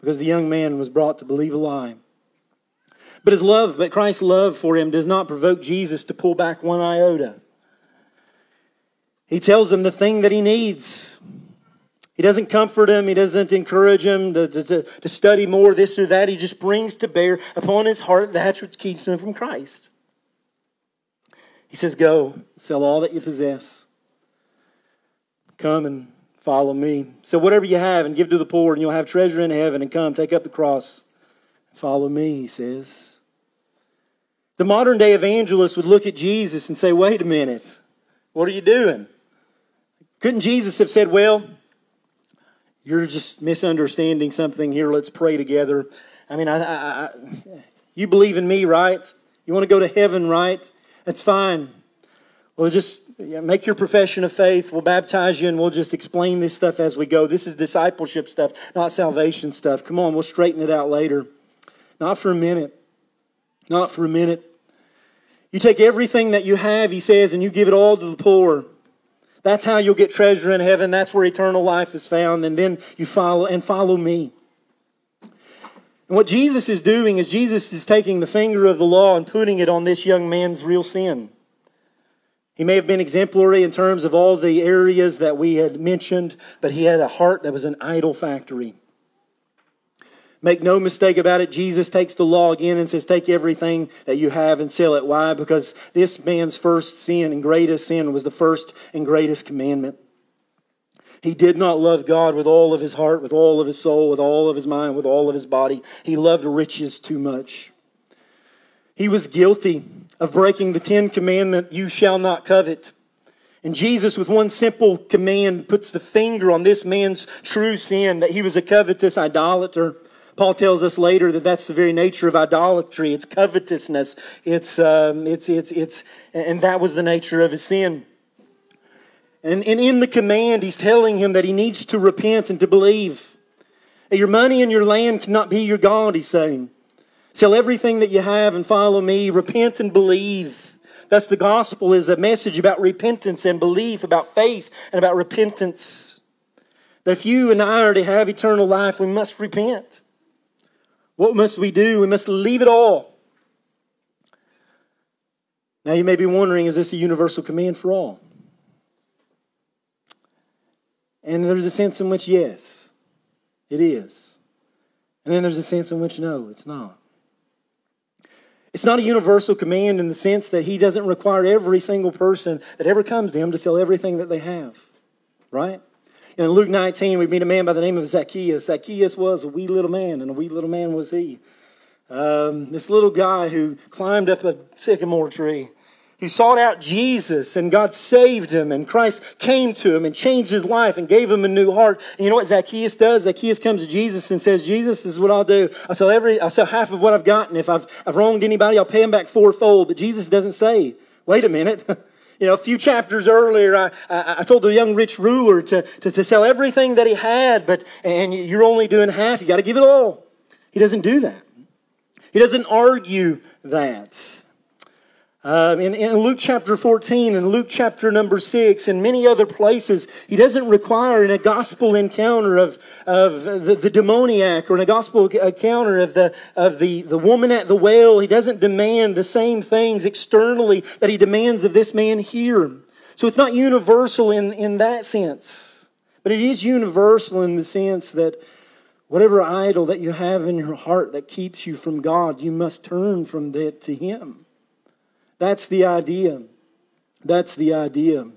because the young man was brought to believe a lie. But his love, but Christ's love for him does not provoke Jesus to pull back one iota. He tells him the thing that he needs. He doesn't comfort him. He doesn't encourage him to, to, to study more, this or that. He just brings to bear upon his heart that which keeps him from Christ. He says, Go, sell all that you possess. Come and follow me. So, whatever you have, and give to the poor, and you'll have treasure in heaven. And come, take up the cross. and Follow me, he says. The modern day evangelist would look at Jesus and say, Wait a minute. What are you doing? Couldn't Jesus have said, Well, you're just misunderstanding something here. Let's pray together. I mean, I, I, I, you believe in me, right? You want to go to heaven, right? That's fine. We'll just make your profession of faith. We'll baptize you and we'll just explain this stuff as we go. This is discipleship stuff, not salvation stuff. Come on, we'll straighten it out later. Not for a minute. Not for a minute. You take everything that you have, he says, and you give it all to the poor. That's how you'll get treasure in heaven. That's where eternal life is found. And then you follow and follow me. And what Jesus is doing is Jesus is taking the finger of the law and putting it on this young man's real sin. He may have been exemplary in terms of all the areas that we had mentioned, but he had a heart that was an idol factory. Make no mistake about it, Jesus takes the law again and says, Take everything that you have and sell it. Why? Because this man's first sin and greatest sin was the first and greatest commandment. He did not love God with all of his heart, with all of his soul, with all of his mind, with all of his body. He loved riches too much. He was guilty of breaking the Ten Commandment, you shall not covet. And Jesus, with one simple command, puts the finger on this man's true sin that he was a covetous idolater. Paul tells us later that that's the very nature of idolatry. It's covetousness. It's, um, it's, it's, it's, and that was the nature of his sin. And, and in the command, he's telling him that he needs to repent and to believe. Your money and your land cannot be your God, he's saying. Sell everything that you have and follow me. Repent and believe. That's the gospel is a message about repentance and belief, about faith and about repentance. That if you and I are to have eternal life, we must repent. What must we do? We must leave it all. Now you may be wondering, is this a universal command for all? And there's a sense in which, yes, it is. And then there's a sense in which, no, it's not. It's not a universal command in the sense that he doesn't require every single person that ever comes to him to sell everything that they have, right? In Luke 19, we meet a man by the name of Zacchaeus. Zacchaeus was a wee little man, and a wee little man was he. Um, this little guy who climbed up a sycamore tree he sought out Jesus and God saved him and Christ came to him and changed his life and gave him a new heart. And you know what Zacchaeus does? Zacchaeus comes to Jesus and says, Jesus, this is what I'll do. I'll sell every, I'll sell half of what I've gotten. If I've, I've wronged anybody, I'll pay him back fourfold. But Jesus doesn't say, wait a minute. you know, a few chapters earlier, I, I, I, told the young rich ruler to, to, to sell everything that he had, but, and you're only doing half. You got to give it all. He doesn't do that. He doesn't argue that. Um, in, in, Luke chapter 14 and Luke chapter number 6 and many other places, he doesn't require in a gospel encounter of, of the, the demoniac or in a gospel encounter of, the, of the, the woman at the well, he doesn't demand the same things externally that he demands of this man here. So it's not universal in, in that sense, but it is universal in the sense that whatever idol that you have in your heart that keeps you from God, you must turn from that to Him. That's the idea. That's the idea.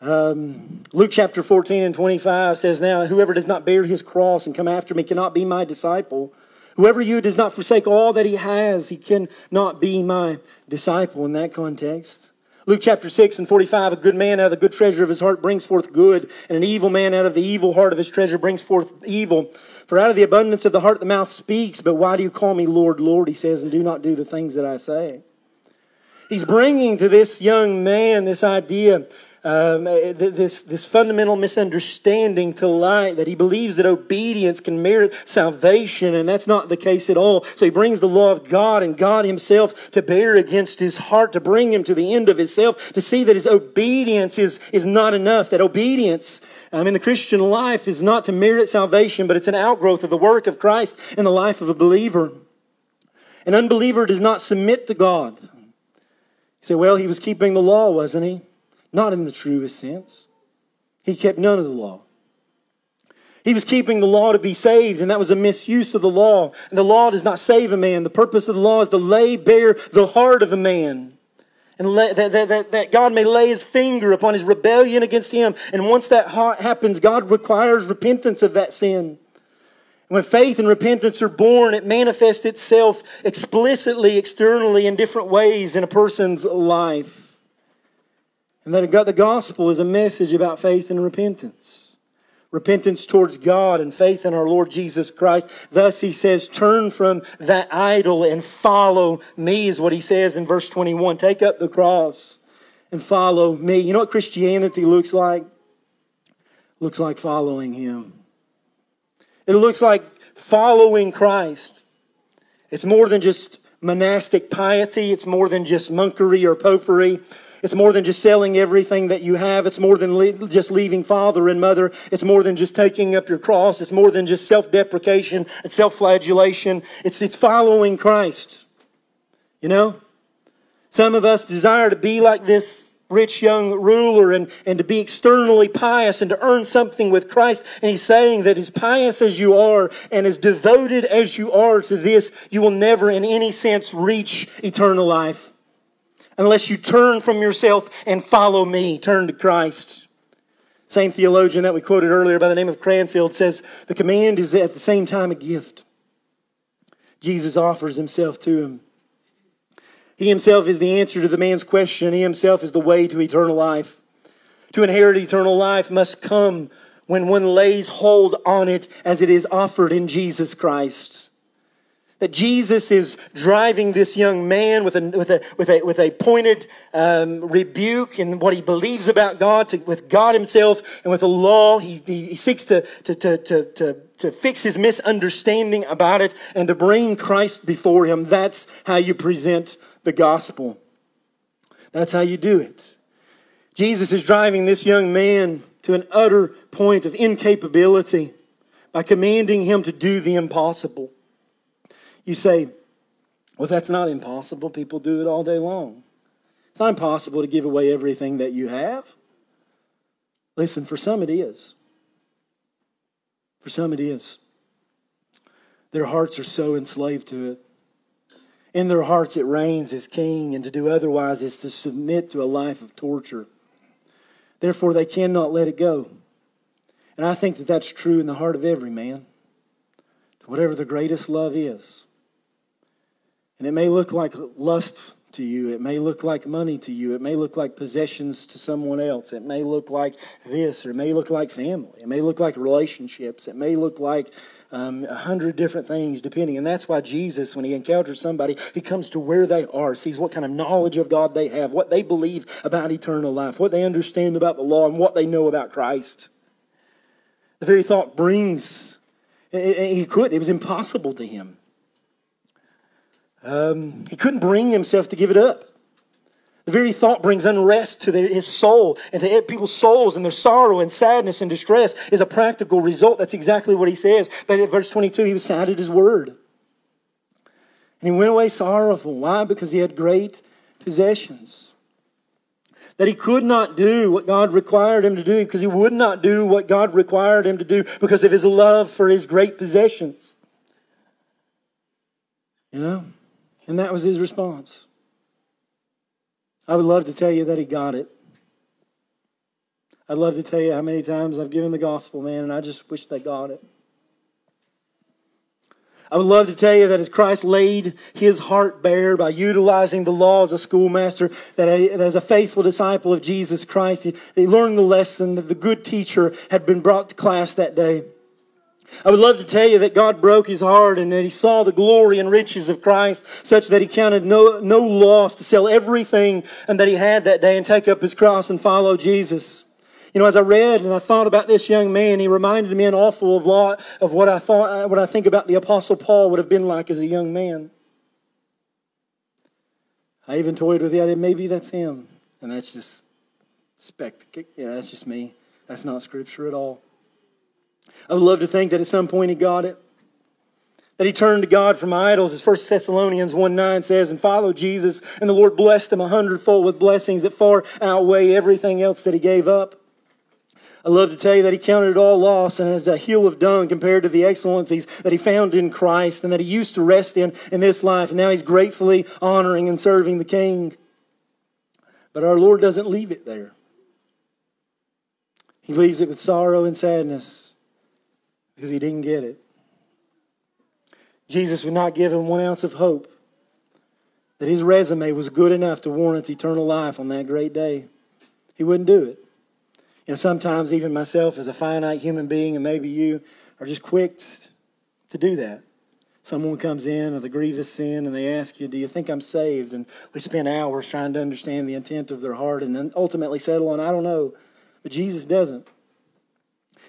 Um, Luke chapter 14 and 25 says, Now, whoever does not bear his cross and come after me cannot be my disciple. Whoever you does not forsake all that he has, he cannot be my disciple in that context. Luke chapter 6 and 45, a good man out of the good treasure of his heart brings forth good, and an evil man out of the evil heart of his treasure brings forth evil. For out of the abundance of the heart the mouth speaks, but why do you call me Lord, Lord, he says, and do not do the things that I say? He's bringing to this young man this idea, um, this, this fundamental misunderstanding to light that he believes that obedience can merit salvation, and that's not the case at all. So he brings the law of God and God himself to bear against his heart, to bring him to the end of himself, to see that his obedience is, is not enough, that obedience um, in the Christian life is not to merit salvation, but it's an outgrowth of the work of Christ in the life of a believer. An unbeliever does not submit to God. Say, well, he was keeping the law, wasn't he? Not in the truest sense. He kept none of the law. He was keeping the law to be saved, and that was a misuse of the law. And the law does not save a man. The purpose of the law is to lay bare the heart of a man. And let, that, that, that God may lay his finger upon his rebellion against him. And once that heart happens, God requires repentance of that sin. When faith and repentance are born, it manifests itself explicitly, externally, in different ways in a person's life. And that the gospel is a message about faith and repentance. repentance towards God and faith in our Lord Jesus Christ. Thus, he says, turn from that idol and follow me, is what he says in verse 21. Take up the cross and follow me. You know what Christianity looks like? Looks like following him. It looks like following Christ. It's more than just monastic piety, it's more than just monkery or popery. It's more than just selling everything that you have. It's more than le- just leaving father and mother. It's more than just taking up your cross. It's more than just self deprecation and self flagellation. It's, it's following Christ. You know? Some of us desire to be like this rich young ruler and, and to be externally pious and to earn something with Christ. And he's saying that as pious as you are and as devoted as you are to this, you will never in any sense reach eternal life unless you turn from yourself and follow me. Turn to Christ. Same theologian that we quoted earlier by the name of Cranfield says the command is at the same time a gift. Jesus offers himself to him. He himself is the answer to the man's question. He himself is the way to eternal life. To inherit eternal life must come when one lays hold on it as it is offered in Jesus Christ. That Jesus is driving this young man with a, with a, with a, with a pointed um, rebuke in what he believes about God, to, with God himself and with the law. He, he, he seeks to, to, to, to, to, to fix his misunderstanding about it and to bring Christ before him. That's how you present the gospel. That's how you do it. Jesus is driving this young man to an utter point of incapability by commanding him to do the impossible. You say, well, that's not impossible. People do it all day long. It's not impossible to give away everything that you have. Listen, for some it is. For some it is. Their hearts are so enslaved to it. In their hearts it reigns as king, and to do otherwise is to submit to a life of torture. Therefore, they cannot let it go. And I think that that's true in the heart of every man. Whatever the greatest love is, and it may look like lust to you. It may look like money to you. It may look like possessions to someone else. It may look like this, or it may look like family. It may look like relationships. It may look like um, a hundred different things, depending. And that's why Jesus, when he encounters somebody, he comes to where they are, sees what kind of knowledge of God they have, what they believe about eternal life, what they understand about the law, and what they know about Christ. The very thought brings, he couldn't, it was impossible to him um, he couldn't bring himself to give it up. The very thought brings unrest to their, his soul and to people's souls, and their sorrow and sadness and distress is a practical result. That's exactly what he says. But at verse 22, he was sad at his word. And he went away sorrowful. Why? Because he had great possessions. That he could not do what God required him to do because he would not do what God required him to do because of his love for his great possessions. You know? And that was his response. I would love to tell you that he got it. I'd love to tell you how many times I've given the gospel, man, and I just wish they got it. I would love to tell you that as Christ laid his heart bare by utilizing the law as a schoolmaster, that as a faithful disciple of Jesus Christ, he, learned the lesson that the good teacher had been brought to class that day. I would love to tell you that God broke his heart and that he saw the glory and riches of Christ such that he counted no, no loss to sell everything and that he had that day and take up his cross and follow Jesus. You know, as I read and I thought about this young man, he reminded me an awful lot of what I thought, what I think about the Apostle Paul would have been like as a young man. I even toyed with the idea maybe that's him, and that's just spectacle. Yeah, that's just me. That's not scripture at all. I would love to think that at some point he got it. That he turned to God from idols, as 1 Thessalonians 1 9 says, and followed Jesus, and the Lord blessed him a hundredfold with blessings that far outweigh everything else that he gave up. I love to tell you that he counted it all loss and as a hill of dung compared to the excellencies that he found in Christ and that he used to rest in in this life. And now he's gratefully honoring and serving the King. But our Lord doesn't leave it there. He leaves it with sorrow and sadness because he didn't get it. Jesus would not give him one ounce of hope that his resume was good enough to warrant eternal life on that great day. He wouldn't do it. You know, sometimes even myself as a finite human being, and maybe you are just quick to do that. Someone comes in with a grievous sin and they ask you, Do you think I'm saved? And we spend hours trying to understand the intent of their heart and then ultimately settle on, I don't know. But Jesus doesn't.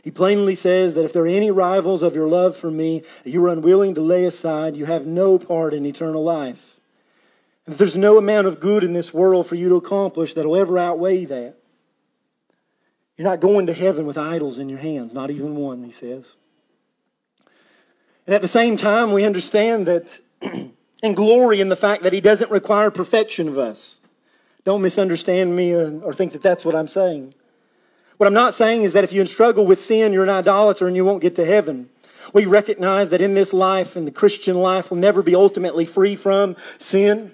He plainly says that if there are any rivals of your love for me that you are unwilling to lay aside, you have no part in eternal life. And there's no amount of good in this world for you to accomplish that will ever outweigh that. You're not going to heaven with idols in your hands, not even one, he says. And at the same time, we understand that and glory in the fact that he doesn't require perfection of us. Don't misunderstand me uh, or think that that's what I'm saying. What I'm not saying is that if you struggle with sin, you're an idolater and you won't get to heaven. We recognize that in this life and the Christian life will never be ultimately free from sin,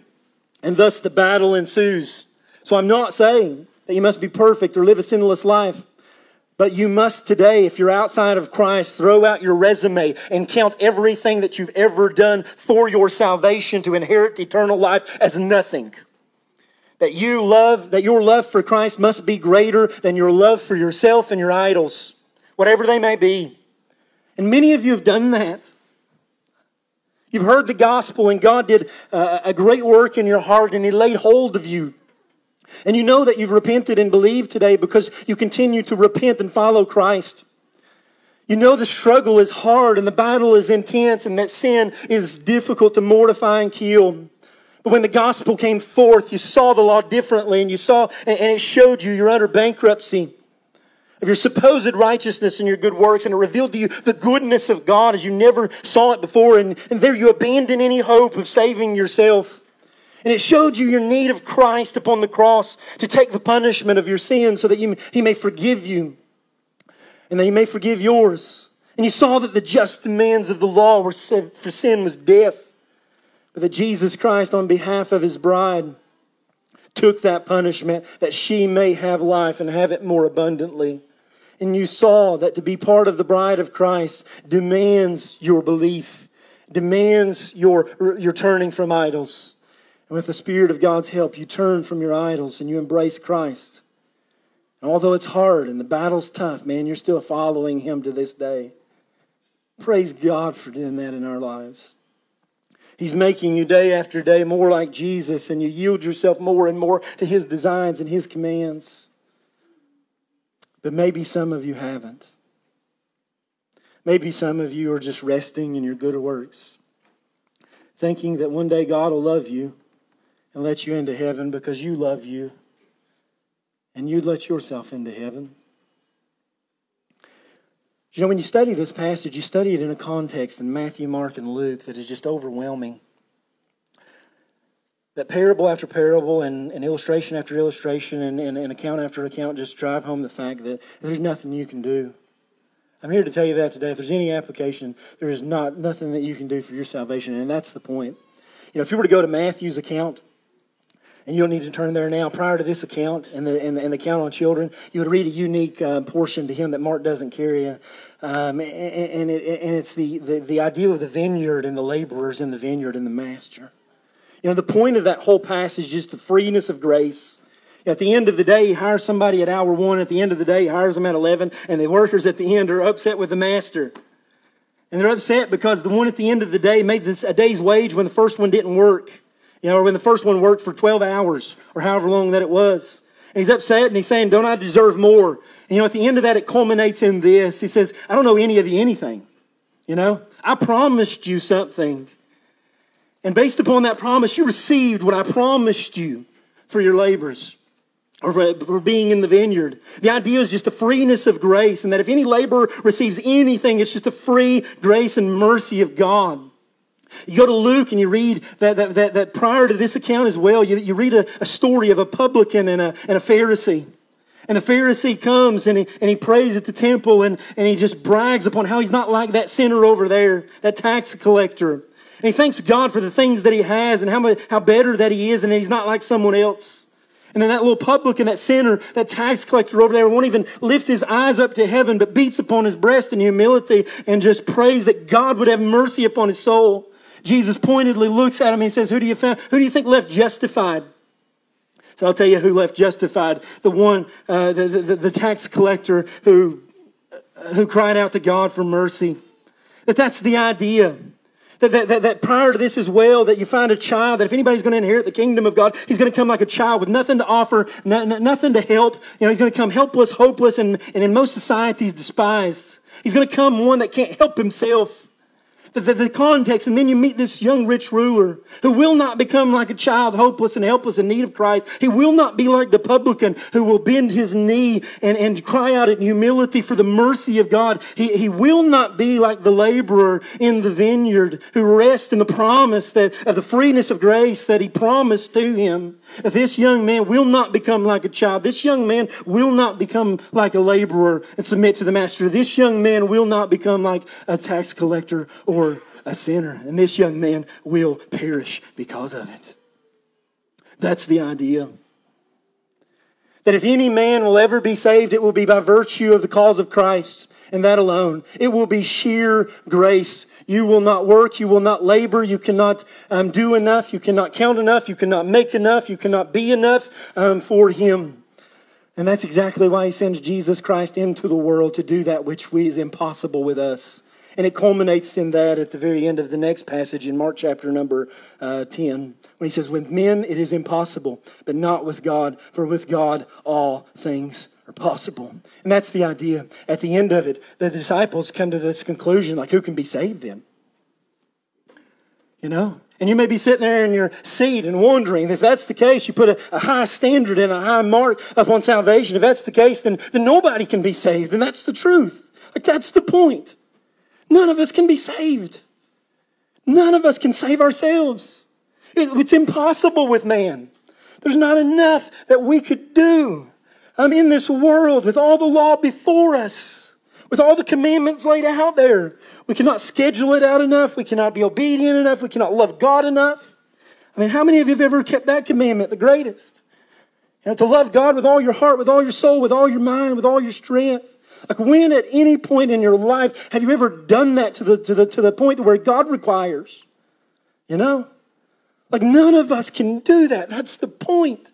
and thus the battle ensues. So I'm not saying that you must be perfect or live a sinless life. But you must today, if you're outside of Christ, throw out your resume and count everything that you've ever done for your salvation to inherit eternal life as nothing. That you love, that your love for Christ must be greater than your love for yourself and your idols, whatever they may be. And many of you have done that. You've heard the gospel, and God did uh, a great work in your heart, and He laid hold of you. And you know that you've repented and believed today because you continue to repent and follow Christ. You know the struggle is hard and the battle is intense, and that sin is difficult to mortify and kill. But when the gospel came forth, you saw the law differently and you saw, and it showed you you're under bankruptcy of your supposed righteousness and your good works, and it revealed to you the goodness of God as you never saw it before. And, and there you abandoned any hope of saving yourself. And it showed you your need of Christ upon the cross to take the punishment of your sins so that you, He may forgive you and that He may forgive yours. And you saw that the just demands of the law were for sin was death but that Jesus Christ, on behalf of his bride, took that punishment that she may have life and have it more abundantly. And you saw that to be part of the bride of Christ demands your belief, demands your, your turning from idols. And with the Spirit of God's help, you turn from your idols and you embrace Christ. And although it's hard and the battle's tough, man, you're still following Him to this day. Praise God for doing that in our lives. He's making you day after day more like Jesus, and you yield yourself more and more to His designs and His commands. But maybe some of you haven't. Maybe some of you are just resting in your good works, thinking that one day God will love you and let you into heaven because you love you, and you'd let yourself into heaven. You know, when you study this passage, you study it in a context in Matthew, Mark, and Luke that is just overwhelming. That parable after parable and, and illustration after illustration and, and, and account after account just drive home the fact that there's nothing you can do. I'm here to tell you that today. If there's any application, there is not nothing that you can do for your salvation, and that's the point. You know, if you were to go to Matthew's account, and you don't need to turn there now. Prior to this account and the, and the, and the account on children, you would read a unique uh, portion to him that Mark doesn't carry. Um, and, and, it, and, it's the, the, the idea of the vineyard and the laborers in the vineyard and the master. You know, the point of that whole passage is just the freeness of grace. At the end of the day, he hires somebody at hour one. At the end of the day, he hires them at 11. And the workers at the end are upset with the master. And they're upset because the one at the end of the day made this, a day's wage when the first one didn't work. You know, or when the first one worked for 12 hours or however long that it was. And he's upset and he's saying, Don't I deserve more? And, you know, at the end of that, it culminates in this. He says, I don't know any of you anything. You know, I promised you something. And based upon that promise, you received what I promised you for your labors or for being in the vineyard. The idea is just the freeness of grace, and that if any laborer receives anything, it's just the free grace and mercy of God. You go to Luke and you read that, that, that, that prior to this account as well, you, you read a, a story of a publican and a, and a Pharisee. And the Pharisee comes and he, and he prays at the temple and, and he just brags upon how he's not like that sinner over there, that tax collector. And he thanks God for the things that he has and how, much, how better that he is and he's not like someone else. And then that little publican, that sinner, that tax collector over there won't even lift his eyes up to heaven, but beats upon his breast in humility and just prays that God would have mercy upon his soul. Jesus pointedly looks at him and says, Who do you, who do you think left justified? So I'll tell you who left justified. The one, uh, the, the, the tax collector who, uh, who cried out to God for mercy. That that's the idea. That, that, that, that, prior to this as well, that you find a child, that if anybody's going to inherit the kingdom of God, he's going to come like a child with nothing to offer, nothing to help. You know, he's going to come helpless, hopeless, and, and in most societies despised. He's going to come one that can't help himself the, the, the, context, and then you meet this young rich ruler who will not become like a child, hopeless and helpless in need of Christ. He will not be like the publican who will bend his knee and, and cry out in humility for the mercy of God. He, he will not be like the laborer in the vineyard who rests in the promise that, of the freeness of grace that he promised to him. This young man will not become like a child. This young man will not become like a laborer and submit to the master. This young man will not become like a tax collector or a sinner. And this young man will perish because of it. That's the idea. That if any man will ever be saved, it will be by virtue of the cause of Christ and that alone. It will be sheer grace you will not work. You will not labor. You cannot um, do enough. You cannot count enough. You cannot make enough. You cannot be enough um, for Him. And that's exactly why He sends Jesus Christ into the world to do that which is impossible with us. And it culminates in that at the very end of the next passage in Mark chapter number uh, 10, when he says, With men it is impossible, but not with God, for with God all things are possible. And that's the idea. At the end of it, the disciples come to this conclusion like, who can be saved then? You know? And you may be sitting there in your seat and wondering if that's the case, you put a, a high standard and a high mark upon salvation. If that's the case, then, then nobody can be saved. And that's the truth. Like, that's the point. None of us can be saved. None of us can save ourselves. It, it's impossible with man. There's not enough that we could do. I'm in this world with all the law before us, with all the commandments laid out there. We cannot schedule it out enough. We cannot be obedient enough. We cannot love God enough. I mean, how many of you have ever kept that commandment, the greatest? You know, to love God with all your heart, with all your soul, with all your mind, with all your strength. Like when at any point in your life have you ever done that to the, to the, to the point where God requires? You know? Like none of us can do that. That's the point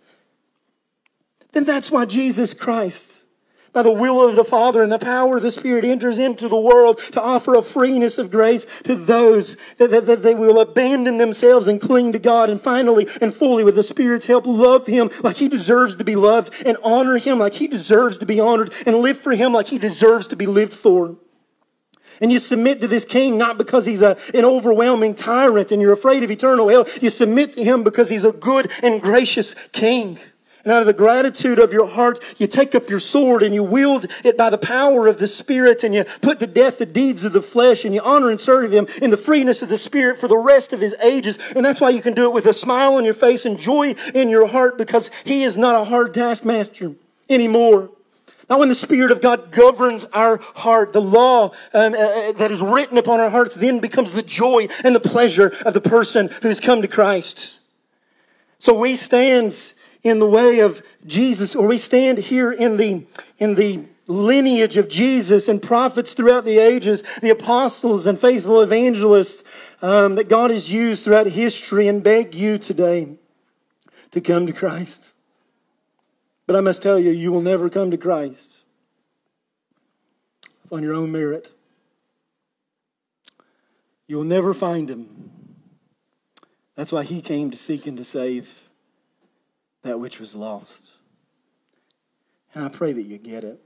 then that's why Jesus Christ, by the will of the Father and the power of the Spirit, enters into the world to offer a freeness of grace to those that, that, that they will abandon themselves and cling to God and finally and fully, with the Spirit's help, love Him like He deserves to be loved and honor Him like He deserves to be honored and live for Him like He deserves to be lived for. And you submit to this king not because he's a, an overwhelming tyrant and you're afraid of eternal hell. You submit to him because he's a good and gracious king. And out of the gratitude of your heart, you take up your sword and you wield it by the power of the Spirit and you put to death the deeds of the flesh and you honor and serve Him in the freeness of the Spirit for the rest of His ages. And that's why you can do it with a smile on your face and joy in your heart because He is not a hard taskmaster anymore. Now, when the Spirit of God governs our heart, the law um, uh, uh that is written upon our hearts then becomes the joy and the pleasure of the person who's come to Christ. So we stand in the way of Jesus, or we stand here in the, in the lineage of Jesus and prophets throughout the ages, the apostles and faithful evangelists um, that God has used throughout history, and beg you today to come to Christ. But I must tell you, you will never come to Christ on your own merit. You will never find him. That's why he came to seek and to save that which was lost. And I pray that you get it.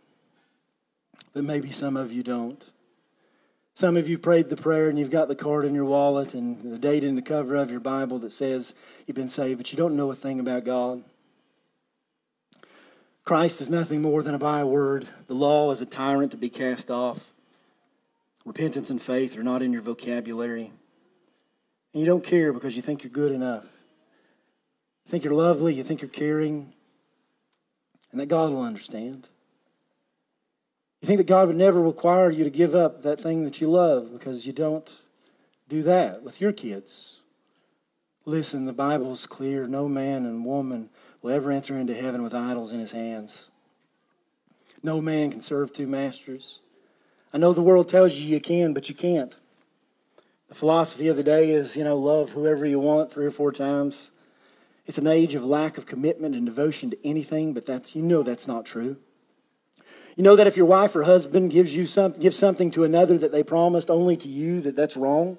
But maybe some of you don't. Some of you prayed the prayer and you've got the card in your wallet and the date in the cover of your Bible that says you've been saved, but you don't know a thing about God. Christ is nothing more than a byword. The law is a tyrant to be cast off. Repentance and faith are not in your vocabulary. And you don't care because you think you're good enough. You think you're lovely, you think you're caring, and that God will understand. You think that God would never require you to give up that thing that you love because you don't do that with your kids. Listen, the Bible's clear. No man and woman will ever enter into heaven with idols in his hands. No man can serve two masters. I know the world tells you you can, but you can't. The philosophy of the day is, you know, love whoever you want three or four times It's an age of lack of commitment and devotion to anything, but that's you know that's not true. You know that if your wife or husband gives you some, gives something to another that they promised only to you, that that's wrong.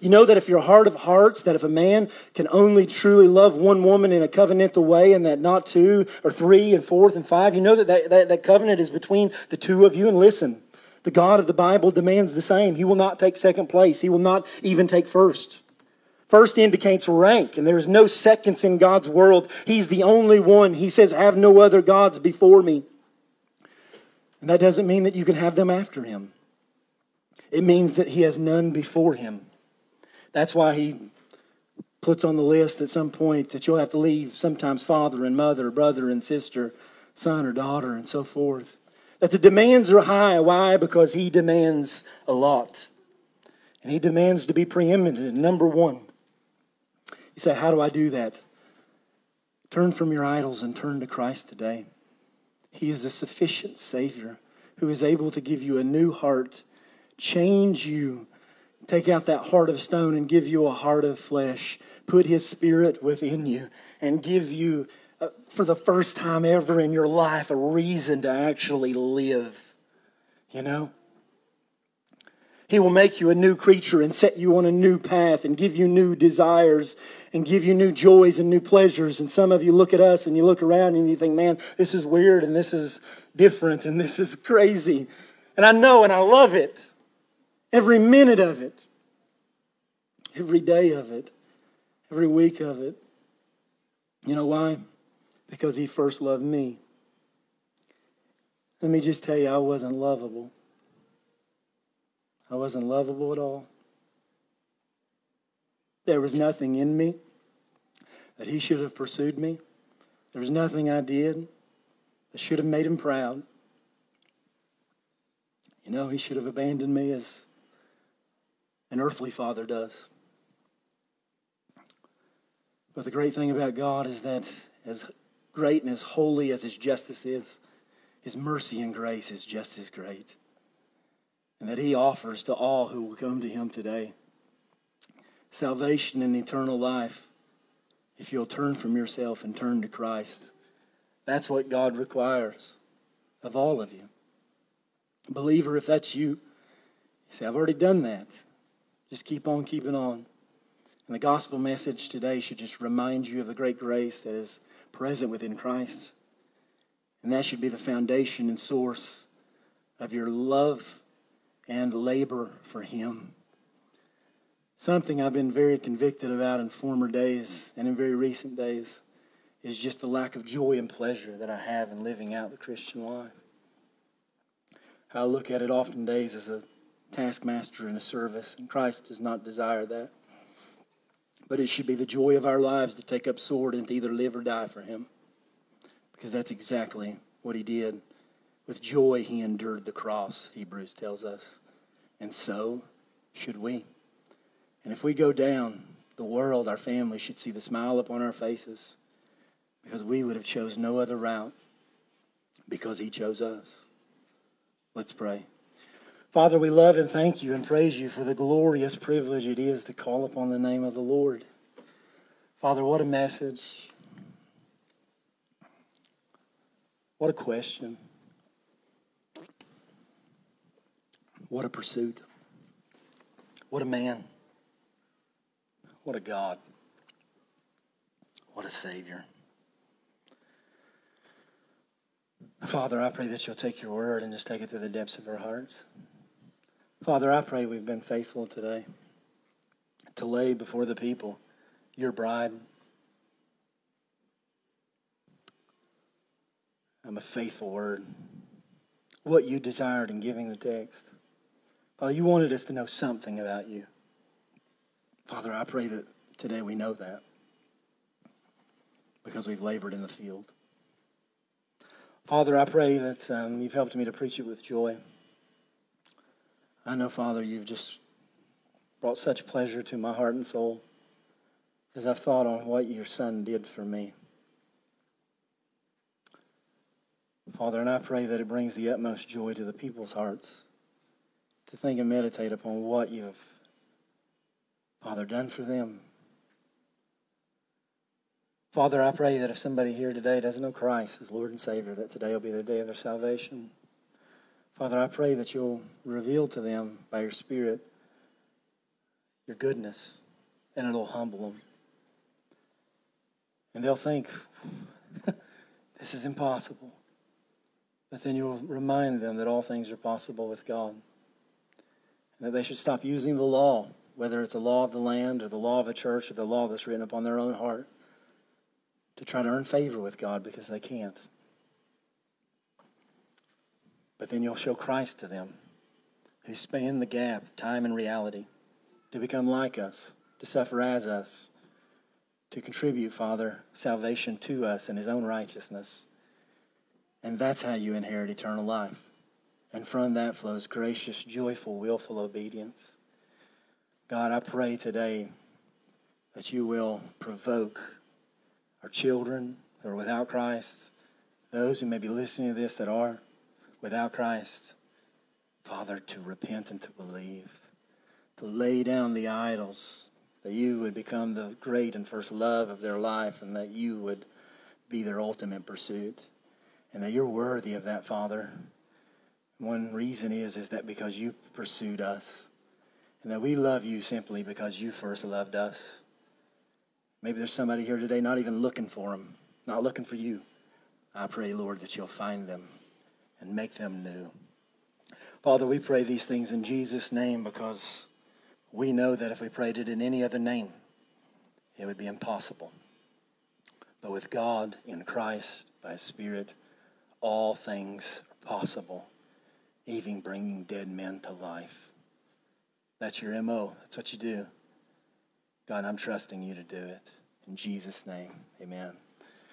You know that if your heart of hearts, that if a man can only truly love one woman in a covenantal way and that not two or three and fourth and five, you know that that, that, that covenant is between the two of you. And listen, the God of the Bible demands the same. He will not take second place, He will not even take first. First indicates rank, and there is no seconds in God's world. He's the only one. He says, Have no other gods before me. And that doesn't mean that you can have them after him. It means that he has none before him. That's why he puts on the list at some point that you'll have to leave sometimes father and mother, brother and sister, son or daughter, and so forth. That the demands are high. Why? Because he demands a lot. And he demands to be preeminent, number one. You say, How do I do that? Turn from your idols and turn to Christ today. He is a sufficient Savior who is able to give you a new heart, change you, take out that heart of stone and give you a heart of flesh, put His Spirit within you, and give you, uh, for the first time ever in your life, a reason to actually live. You know? He will make you a new creature and set you on a new path and give you new desires and give you new joys and new pleasures. And some of you look at us and you look around and you think, man, this is weird and this is different and this is crazy. And I know and I love it. Every minute of it, every day of it, every week of it. You know why? Because He first loved me. Let me just tell you, I wasn't lovable. I wasn't lovable at all. There was nothing in me that he should have pursued me. There was nothing I did that should have made him proud. You know, he should have abandoned me as an earthly father does. But the great thing about God is that as great and as holy as his justice is, his mercy and grace is just as great and that he offers to all who will come to him today. Salvation and eternal life, if you'll turn from yourself and turn to Christ. That's what God requires of all of you. Believer, if that's you, you say, I've already done that. Just keep on keeping on. And the gospel message today should just remind you of the great grace that is present within Christ. And that should be the foundation and source of your love and labor for Him. Something I've been very convicted about in former days and in very recent days is just the lack of joy and pleasure that I have in living out the Christian life. I look at it often days as a taskmaster in a service, and Christ does not desire that. But it should be the joy of our lives to take up sword and to either live or die for Him. Because that's exactly what He did with joy, he endured the cross, Hebrews tells us. And so should we. And if we go down, the world, our family, should see the smile upon our faces because we would have chose no other route because he chose us. Let's pray. Father, we love and thank you and praise you for the glorious privilege it is to call upon the name of the Lord. Father, what a message. What a question. What a pursuit. What a man. What a God. What a Savior. Father, I pray that you'll take your word and just take it to the depths of our hearts. Father, I pray we've been faithful today to lay before the people your bride. I'm a faithful word. What you desired in giving the text. Father, you wanted us to know something about you. Father, I pray that today we know that because we've labored in the field. Father, I pray that um, you've helped me to preach it with joy. I know, Father, you've just brought such pleasure to my heart and soul as I've thought on what your Son did for me. Father, and I pray that it brings the utmost joy to the people's hearts to think and meditate upon what you have, Father, done for them. Father, I pray that if somebody here today doesn't know Christ as Lord and Savior, that today will be the day of their salvation. Father, I pray that you'll reveal to them by your Spirit your goodness, and it'll humble them. And they'll think, this is impossible. But then you'll remind them that all things are possible with God. That they should stop using the law, whether it's a law of the land or the law of the church or the law that's written upon their own heart, to try to earn favor with God because they can't. But then you'll show Christ to them, who span the gap, time and reality, to become like us, to suffer as us, to contribute, Father, salvation to us in his own righteousness. And that's how you inherit eternal life. And from that flows gracious, joyful, willful obedience. God, I pray today that you will provoke our children who are without Christ, those who may be listening to this that are without Christ, Father, to repent and to believe, to lay down the idols, that you would become the great and first love of their life, and that you would be their ultimate pursuit, and that you're worthy of that, Father. One reason is is that because you pursued us, and that we love you simply because you first loved us. Maybe there's somebody here today not even looking for them, not looking for you. I pray, Lord, that you'll find them and make them new. Father, we pray these things in Jesus' name because we know that if we prayed it in any other name, it would be impossible. But with God in Christ, by His Spirit, all things are possible, even bringing dead men to life. That's your MO. That's what you do. God, I'm trusting you to do it. In Jesus' name, amen.